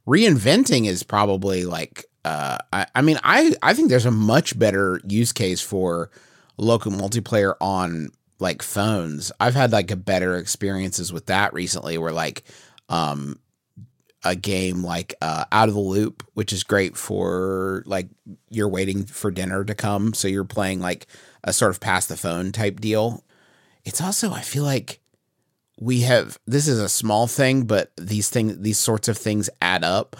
reinventing is probably like uh I, I mean I I think there's a much better use case for local multiplayer on like phones. I've had like a better experiences with that recently where like um a game like uh out of the loop which is great for like you're waiting for dinner to come so you're playing like a sort of pass the phone type deal. It's also I feel like we have this is a small thing but these things these sorts of things add up.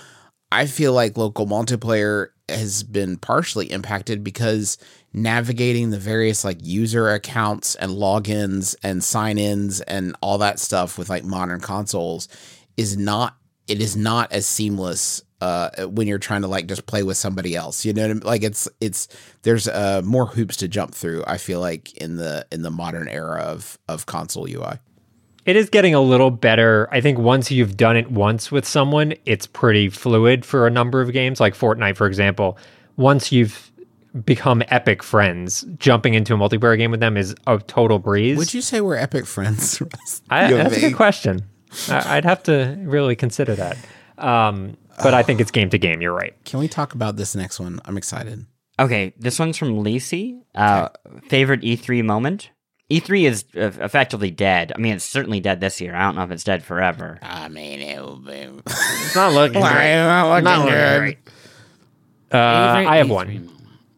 I feel like local multiplayer has been partially impacted because navigating the various like user accounts and logins and sign-ins and all that stuff with like modern consoles is not it is not as seamless uh when you're trying to like just play with somebody else you know what I mean? like it's it's there's uh more hoops to jump through i feel like in the in the modern era of of console ui It is getting a little better. I think once you've done it once with someone, it's pretty fluid for a number of games, like Fortnite, for example. Once you've become epic friends, jumping into a multiplayer game with them is a total breeze. would you say we're epic friends I, that's a good question. I, I'd have to really consider that. Um, but I think it's game to game. You're right. can we talk about this next one i'm excited Okay, this one's from Lacey. Uh, favorite E3 moment? E3 is uh, effectively dead. I mean, it's certainly dead this year. I don't know if it's dead forever. i mean it will be It's not looking not looking Uh, I have one.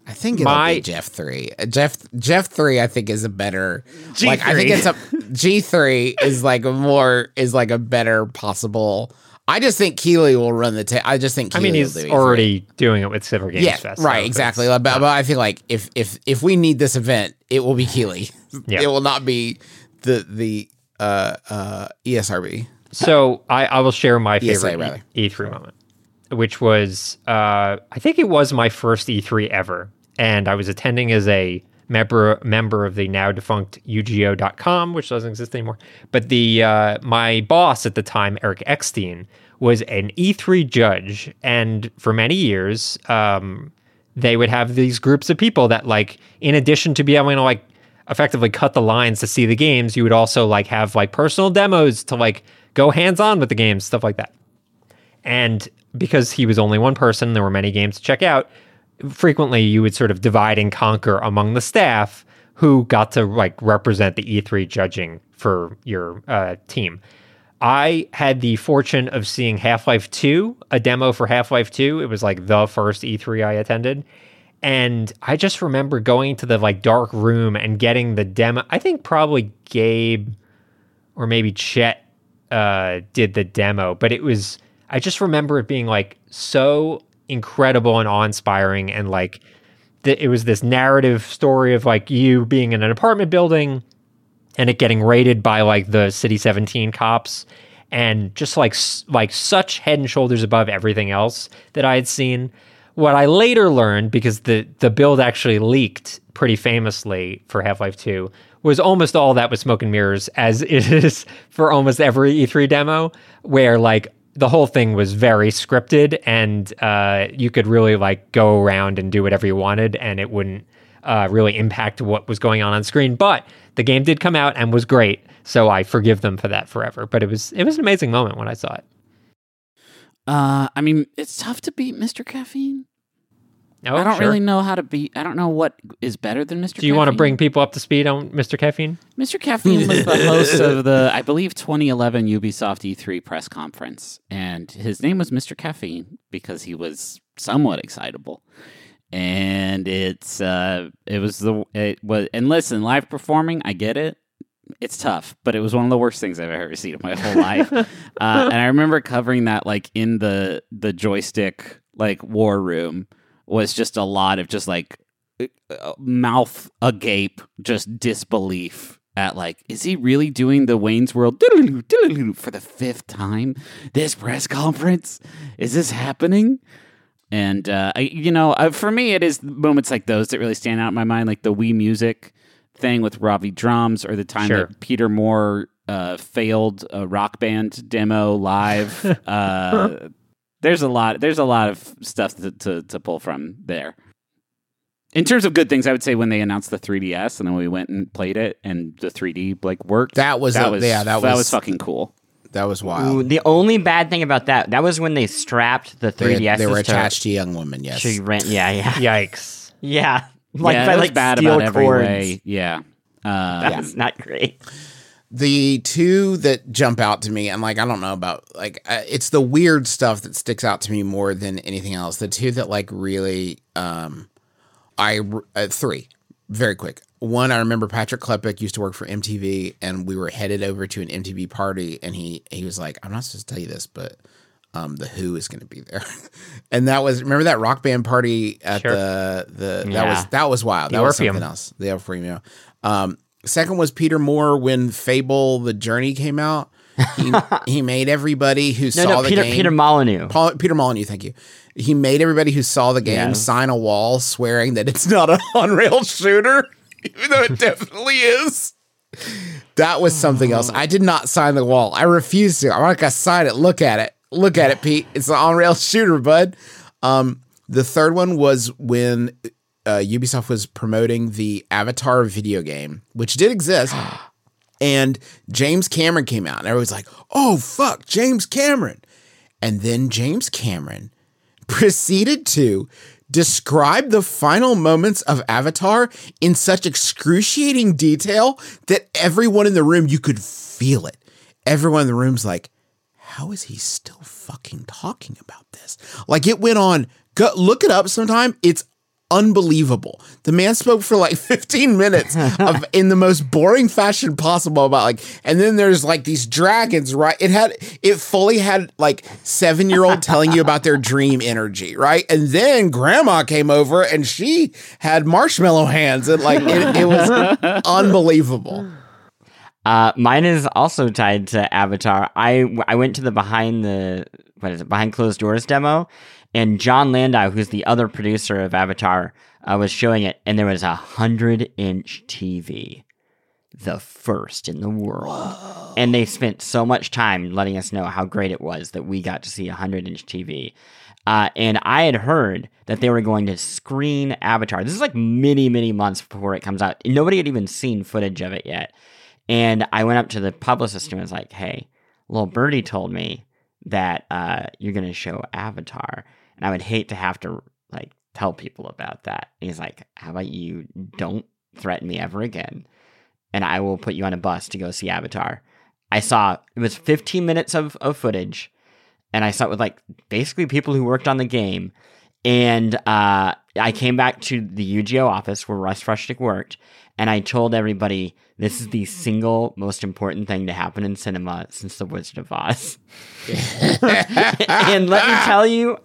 I think it'll My- be Geoff three. Uh, Geoff Geoff three, I think is a better. Like I think it's a G three is like a more is like a better possible. I just think Keighley will run the. Ta- I just think. I Keighley mean, will he's do already doing it with Silver Games Yeah, Fest. right, it's exactly. But, but I feel like if if if we need this event, it will be Keighley. Yeah. It will not be the the uh uh ESRB. So I, I will share my favorite rather. E- E3 moment, which was uh, I think it was my first E3 ever, and I was attending as a member member of the now defunct UGO.com, which doesn't exist anymore. But the uh, my boss at the time, Eric Eckstein, was an E3 judge, and for many years, um, they would have these groups of people that like, in addition to being able to like effectively cut the lines to see the games, you would also like have like personal demos to like go hands on with the games, stuff like that. And because he was only one person, there were many games to check out. Frequently, you would sort of divide and conquer among the staff who got to like represent the E3 judging for your uh, team. I had the fortune of seeing Half Life 2, a demo for Half Life 2. It was like the first E3 I attended. And I just remember going to the like dark room and getting the demo. I think probably Gabe or maybe Chet uh, did the demo, but it was, I just remember it being like so incredible and awe inspiring. And like, th- it was this narrative story of like you being in an apartment building and it getting raided by like the city 17 cops and just like like such head and shoulders above everything else that I had seen what I later learned because the the build actually leaked pretty famously for Half-Life 2 was almost all that was smoke and mirrors as it is for almost every E3 demo where like the whole thing was very scripted, and uh, you could really like go around and do whatever you wanted, and it wouldn't uh, really impact what was going on on screen. But the game did come out and was great, so I forgive them for that forever. But it was it was an amazing moment when I saw it. Uh, I mean, it's tough to beat Mr. Caffeine. Oh, I don't sure. really know how to be. I don't know what is better than Mr. Do you want to bring people up to speed on Mr. Caffeine? Mr. Caffeine was the host of the, I believe, 2011 Ubisoft E3 press conference, and his name was Mr. Caffeine because he was somewhat excitable. And it's uh, it was the it was and listen, live performing, I get it. It's tough, but it was one of the worst things I've ever seen in my whole life. uh, and I remember covering that like in the the Joystiq like war room was just a lot of just like uh, mouth agape, just disbelief at like, is he really doing the Wayne's World for the fifth time? This press conference is this happening? And uh, I, you know, uh, for me, it is moments like those that really stand out in my mind, like the Wii Music thing with Robbie drums, or the time Sure. that Peter Moore uh, failed a rock band demo live. there's a lot. There's a lot of stuff to, to, to pull from there. In terms of good things, I would say when they announced the 3DS and then we went and played it and the 3D like worked. That was that a- was yeah, that that was- was fucking cool. That was Ooh, wild. the only bad thing about that that was when they strapped the 3DS. they were attached to young women. Yes. to rent. Yeah, yeah, Yikes! yeah. Like yeah, by it was like bad steel about every way. Yeah. Uh, That's not great. The two that jump out to me and like i don't know about like uh, it's the weird stuff that sticks out to me more than anything else the two that like really um i uh, three very quick one i remember patrick klepek used to work for mtv and we were headed over to an mtv party and he he was like i'm not supposed to tell you this but um, the Who is going to be there, and that was remember that rock band party at Sure. the the that Yeah. was that was wild. The that was Orpheum. something else. The Orpheum. Um, second was Peter Moore when Fable: The Journey came out. He, he made everybody who No, saw no, the Peter game. Peter Molyneux. Paul, Peter Molyneux, thank you. He made everybody who saw the game Yes. sign a wall swearing that it's not an on-rail shooter, even though it definitely is. That was something else. I did not sign the wall. I refused to. I'm not gonna sign it. Look at it. Look at it, Pete. It's an on-rail shooter, bud. Um, the third one was when uh, Ubisoft was promoting the Avatar video game, which did exist. and James Cameron came out, and everyone's like, "Oh fuck, James Cameron!" And then James Cameron proceeded to describe the final moments of Avatar in such excruciating detail that everyone in the room, you could feel it. Everyone in the room's like, how is he still fucking talking about this? Like it went on, go look it up sometime. It's unbelievable. The man spoke for like 15 minutes of in the most boring fashion possible about like and then there's like these dragons, right? It had it fully had like 7-year-old telling you about their dream energy, right? And then grandma came over and she had marshmallow hands and like it, it was unbelievable. Uh, mine is also tied to Avatar. I I went to the behind the what is it behind closed doors demo, and Jon Landau, who's the other producer of Avatar, uh, was showing it, and there was a hundred inch TV, the first in the world, and they spent so much time letting us know how great it was that we got to see a hundred inch TV. Uh, and I had heard that they were going to screen Avatar. This is like many, many months before it comes out. Nobody had even seen footage of it yet. And I went up to the publicist and was like, hey, little birdie told me that uh, you're going to show Avatar. And I would hate to have to like tell people about that. And he's like, how about you don't threaten me ever again? And I will put you on a bus to go see Avatar. I saw it was 15 minutes of, of footage. And I saw it with like basically people who worked on the game. And uh, I came back to the UGO office where Russ Frushtick worked, and I told everybody this is the single most important thing to happen in cinema since The Wizard of Oz. and let me tell you,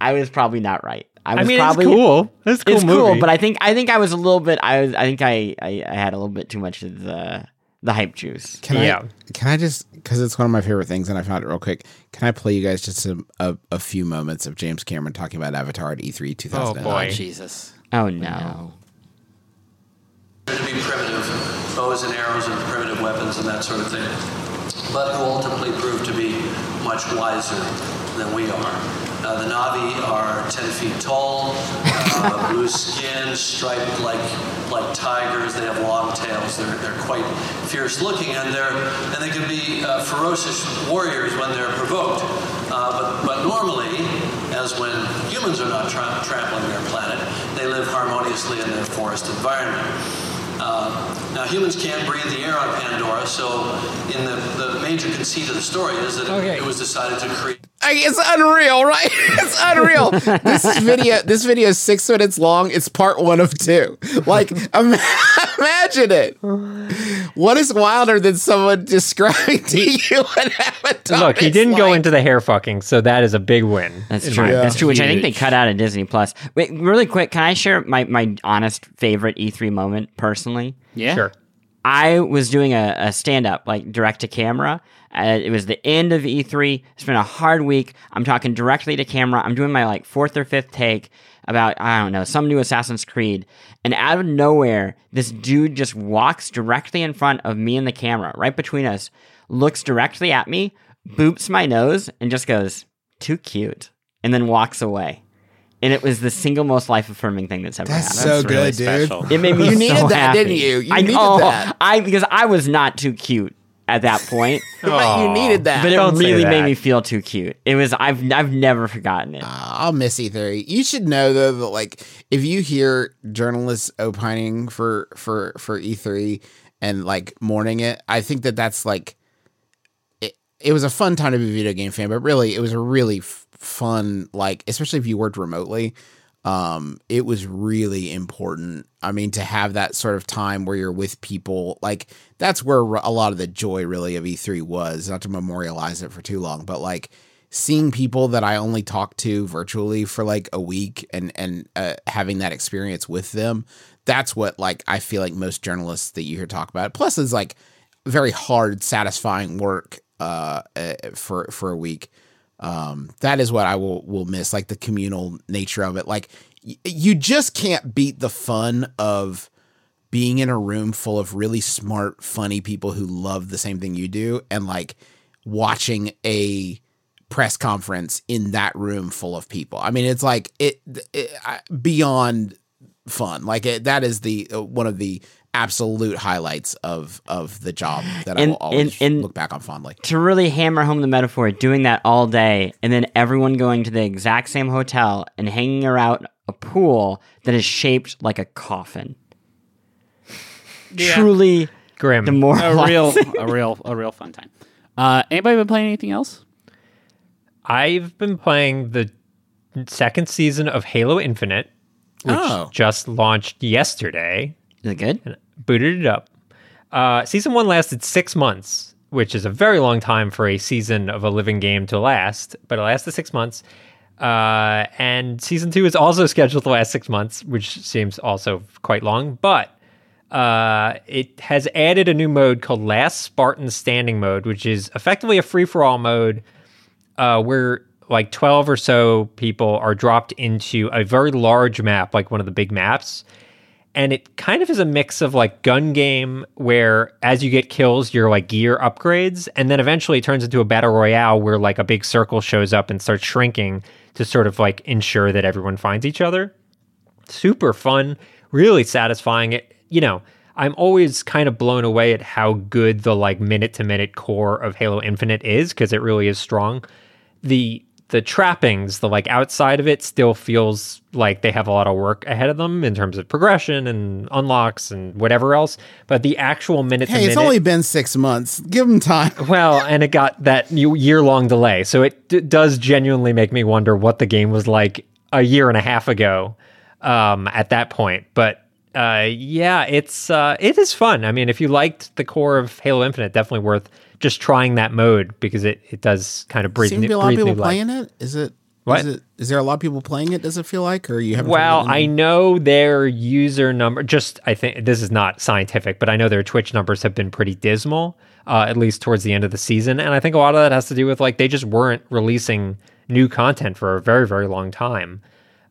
I was probably not right. I was I mean, probably it's cool. It's a cool it's movie. cool, but I think I think I was a little bit. I was. I think I, I, I had a little bit too much of the the hype juice. Can Yeah. I? Can I just because it's one of my favorite things, and I found it real quick. Can I play you guys just a, a, a few moments of James Cameron talking about Avatar at E E3 2009? boy. Oh, Jesus. Oh no! Oh, to be primitive bows and arrows and primitive weapons and that sort of thing, but who ultimately proved to be much wiser than we are. Uh, the Na'vi are 10 feet tall, uh, blue skin, striped like like tigers. They have long tails. They're, they're quite fierce looking, and they're and they can be uh, ferocious warriors when they're provoked. Uh, but but normally, as when humans are not tra- trampling their planet, they live harmoniously in their forest environment. Uh, now, humans can't breathe the air on Pandora, so in the, the major conceit of the story is that it- it was decided to create I, it's unreal, right? It's unreal. this video. This video is six minutes long. It's part one of two. Like, im- imagine it. What is wilder than someone describing to you what Avatar? Look, he didn't go into the hair fucking, so that is a big win. That's true. my- That's true. Which I think they cut out of Disney Plus. Wait, really quick, can I share my, my honest favorite E3 moment personally? Yeah. Sure. I was doing a, a stand up, like direct to camera. Uh, it was the end of E3. It's been a hard week. I'm talking directly to camera. I'm doing my like fourth or fifth take about, I don't know, some new Assassin's Creed. And out of nowhere, this dude just walks directly in front of me and the camera, right between us, looks directly at me, boops my nose, and just goes, too cute, and then walks away. And it was the single most life affirming thing that's ever happened. That's happened. so really good, dude. special. It made me You so needed that, happy. didn't you? You I needed know. that. I because I was not too cute at that point, But you needed that. but it Don't say really made that. me feel too cute. It was I've I've never forgotten it. Uh, I'll miss E3. You should know though that like if you hear journalists opining for for for E3 and like mourning it, I think that that's like it. It was a fun time to be a video game fan, but really it was a really f- fun like especially if you worked remotely. Um, it was really important. I mean, to have that sort of time where you're with people, like that's where a lot of the joy really of E3 was. Not to memorialize it for too long, but like seeing people that I only talked to virtually for like a week and and uh, having that experience with them, that's what like I feel like most journalists that you hear talk about. Plus, it's like very hard, satisfying work uh, uh for for a week. Um, that is what I will will miss, like the communal nature of it. Like y- you just can't beat the fun of being in a room full of really smart, funny people who love the same thing you do, and like watching a press conference in that room full of people. I mean, it's like it, it beyond fun. Like it, that is the uh, one of the absolute highlights of of the job that I will always and- and- look back on fondly. to really hammer home the metaphor, doing that all day, and then everyone going to the exact same hotel and hanging around a pool that is shaped like a coffin. Truly Grim. A demoralizing. real, a real, a real fun time. Uh, anybody been playing anything else? I've been playing the second season of Halo Infinite, which Oh. just launched yesterday. Is it good? Booted it up. Uh, season one lasted six months, which is a very long time for a season of a living game to last, but it lasted six months. Uh, and season two is also scheduled to last six months, which seems also quite long. But uh, it has added a new mode called Last Spartan Standing Mode, which is effectively a free for all mode uh, where like 12 or so people are dropped into a very large map, like one of the big maps. And it kind of is a mix of like gun game where as you get kills, your like gear upgrades. And then eventually turns into a battle royale where like a big circle shows up and starts shrinking to sort of like ensure that everyone finds each other super fun, really satisfying. It, you know, I'm always kind of blown away at how good the like minute to minute core of Halo Infinite is because it really is strong. The the trappings, the like outside of it still feels like they have a lot of work ahead of them in terms of progression and unlocks and whatever else. But the actual minute Hey, minute it's only been six months. Give them time. well, and it got that year long delay. So it d- does genuinely make me wonder what the game was like a year and a half ago um, at that point. But uh, yeah, it's uh, it is fun. I mean, if you liked the core of Halo Infinite, definitely worth just trying that mode because it, it does kind of breathe. Seem to new- be a lot of people new life. playing it. Is it? What? Is, it, is there a lot of people playing it? Does it feel like, or you haven't? Well, tried it I know their user number. Just I think this is not scientific, but I know their Twitch numbers have been pretty dismal, uh, at least towards the end of the season. And I think a lot of that has to do with like they just weren't releasing new content for a very very long time.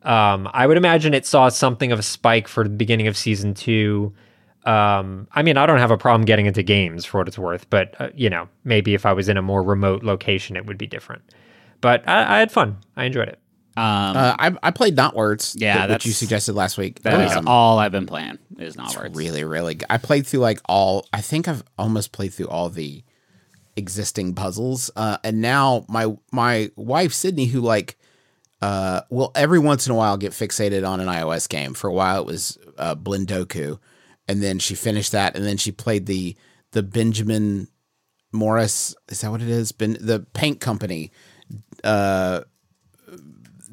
Um, I would imagine it saw something of a spike for the beginning of season two, Um, I mean, I don't have a problem getting into games for what it's worth, but uh, you know, maybe if I was in a more remote location, it would be different. But I, I had fun. I enjoyed it. Um, Uh, I I played Knotwords. Yeah, that, which you suggested last week. that is Um, all I've been playing. Is Knotwords. really really good. I played through like all. I think I've almost played through all the existing puzzles. Uh, and now my my wife Sydney, who like, uh, will every once in a while get fixated on an iOS game. For a while, it was uh, Blendoku, and then she finished that, and then she played the the Benjamin Morris. Is that what it is? Ben, the paint company uh,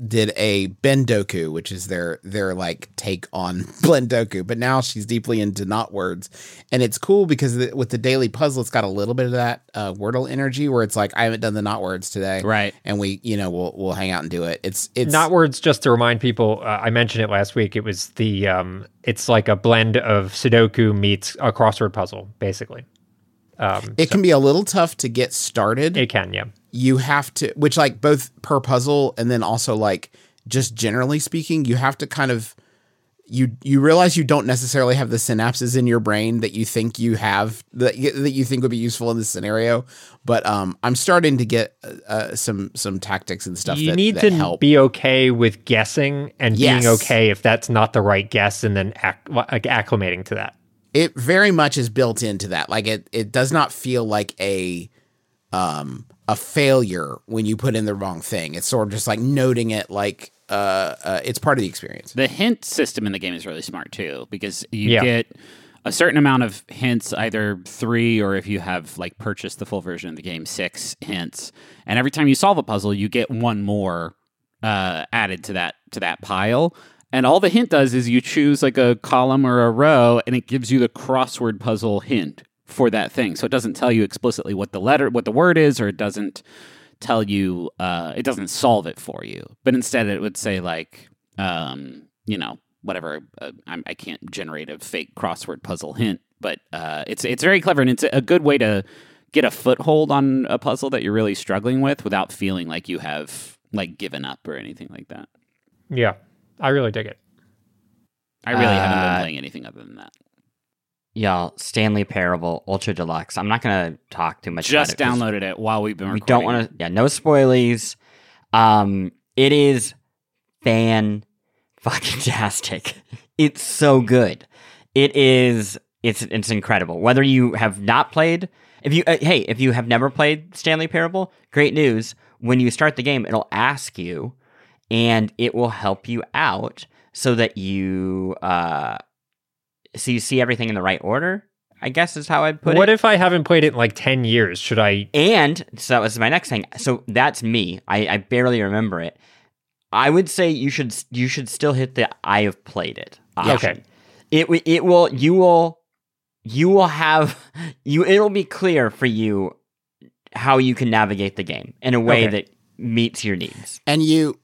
did a Bendoku, which is their their like take on Blendoku. But now she's deeply into Knotwords, and it's cool because the, with the daily puzzle, it's got a little bit of that uh, Wordle energy where it's like I haven't done the Knotwords today, Right. And we, you know, we'll we'll hang out and do it. It's it's Not words. Just to remind people, uh, I mentioned it last week. It was the um, it's like a blend of Sudoku meets a crossword puzzle, basically. Um, It can be a little tough to get started. it can, yeah. You have to which like both per puzzle and then also like just generally speaking you have to kind of you you realize you don't necessarily have the synapses in your brain that you think you have that y- that you think would be useful in this scenario but um i'm starting to get uh, some some tactics and stuff you that, need that to help be okay with guessing and Yes. being okay if that's not the right guess, and then acc- like acclimating to that. it very much is built into that like it it does not feel like a um a failure when you put in the wrong thing it's sort of just like noting it like uh, uh it's part of the experience The hint system in the game is really smart too because you Yeah. get a certain amount of hints, either three or if you have like purchased the full version of the game, six hints. And every time you solve a puzzle, you get one more uh, added to that to that pile. And all the hint does is you choose like a column or a row, and it gives you the crossword puzzle hint for that thing. So it doesn't tell you explicitly what the letter, what the word is, or it doesn't tell you, uh, it doesn't solve it for you. But instead, it would say like, um, you know, whatever. Uh, I'm, I can't generate a fake crossword puzzle hint, but uh, it's it's very clever, and it's a good way to get a foothold on a puzzle that you're really struggling with without feeling like you have like given up or anything like that. Yeah, I really dig it. I really haven't been Uh, playing anything other than that. Y'all, Stanley Parable Ultra Deluxe. I'm not gonna talk too much. Just about it downloaded it while we've been. We don't want to. Yeah, no spoilies. Um, it is fan fucking tastic. It's so good. It is. It's it's incredible. Whether you have not played, if you uh, hey, if you have never played Stanley Parable, great news. When you start the game, it'll ask you, and it will help you out so that you uh, so you see everything in the right order. I guess is how I'd put it. what if I haven't played it in like ten years? Should I? And so that was my next thing. So that's me. I, I barely remember it. I would say you should you should still hit the I have played it. Option. okay. It it will you will you will have you it'll be clear for you how you can navigate the game in a way Okay. that meets your needs. and you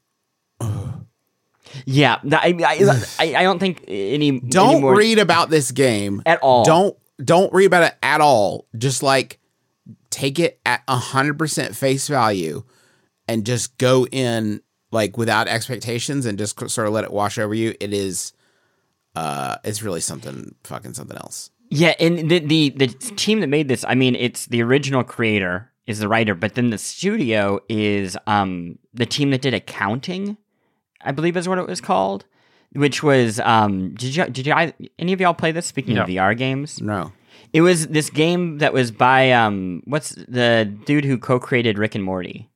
Yeah, I I, I, don't think any don't any more read about this game at all. don't don't read about it at all. Just like take it at 100% face value and just go in like without expectations and just sort of let it wash over you. It is uh it's really something fucking something else. Yeah, and the, the the team that made this, I mean, it's the original creator is the writer, but then the studio is um the team that did accounting, I believe is what it was called, which was um did you did you I, any of y'all play this? Speaking of VR games, no it was this game that was by um what's the dude who co-created Rick and Morty.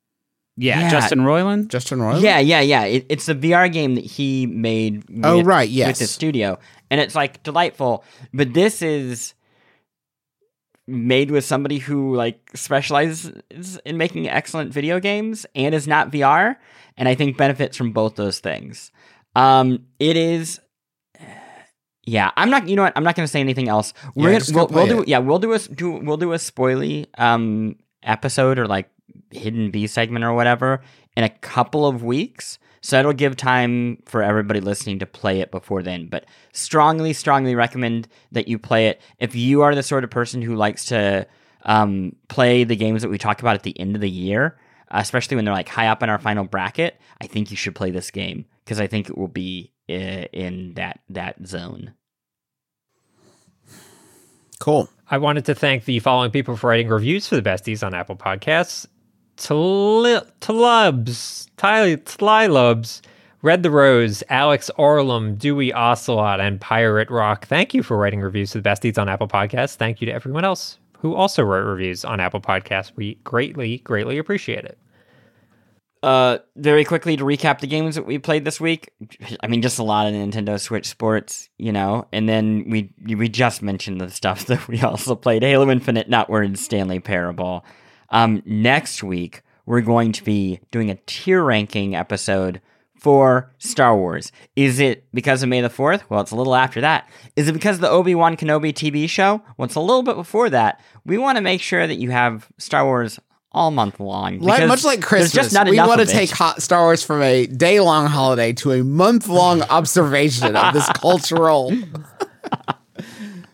Yeah, Yeah. Justin Roiland. justin roy Yeah, yeah, yeah. It, it's the VR game that he made. Oh, with- right, with yes. the studio, and it's like delightful. But this is made with somebody who like specializes in making excellent video games and is not VR, and I think benefits from both those things. Um, it is. Yeah, I'm not. You know what? I'm not going to say anything else. We're yeah, gonna, we'll, we'll do yeah we'll do a do we'll do a spoily um episode or like hidden B segment or whatever in a couple of weeks. So it'll give time for everybody listening to play it before then. But strongly, strongly recommend that you play it. If you are the sort of person who likes to um, play the games that we talk about at the end of the year, especially when they're like high up in our final bracket, I think you should play this game because I think it will be uh, in that that zone. Cool. I wanted to thank the following people for writing reviews for the besties on Apple Podcasts. Tlubs, Tlylubs, Red the Rose, Alex Orlum, Dewey Ocelot, and Pirate Rock. Thank you for writing reviews for the besties on Apple Podcasts. Thank you to everyone else who also wrote reviews on Apple Podcasts. We greatly, greatly appreciate it. Uh, very quickly to recap the games that we played this week. I mean, just a lot of Nintendo Switch Sports, you know, and then we we just mentioned the stuff that we also played: Halo Infinite, Not Nutward, Stanley Parable. Um, next week we're going to be doing a tier ranking episode for Star Wars. Is it because of May the 4th? Well, it's a little after that. Is it because of the Obi Wan Kenobi TV show? Well, it's a little bit before that. We want to make sure that you have Star Wars all month long. Like, much like Christmas, we want to take hot Star Wars from a day long holiday to a month long observation of this cultural.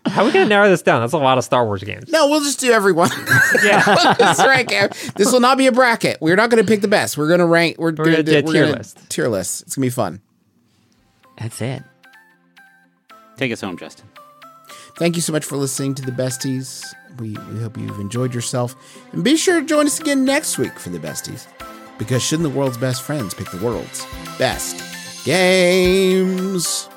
How are we going to narrow this down? That's a lot of Star Wars games. No, we'll just do everyone. Yeah. Let's rank it. This will not be a bracket. We're not going to pick the best. We're going to rank. We're, gonna gonna do a we're tier gonna- list. Tier list. It's gonna be fun. That's it. Take us home, Justin. Thank you so much for listening to the besties. We, we hope you've enjoyed yourself, and be sure to join us again next week for the besties. Because shouldn't the world's best friends pick the world's best games?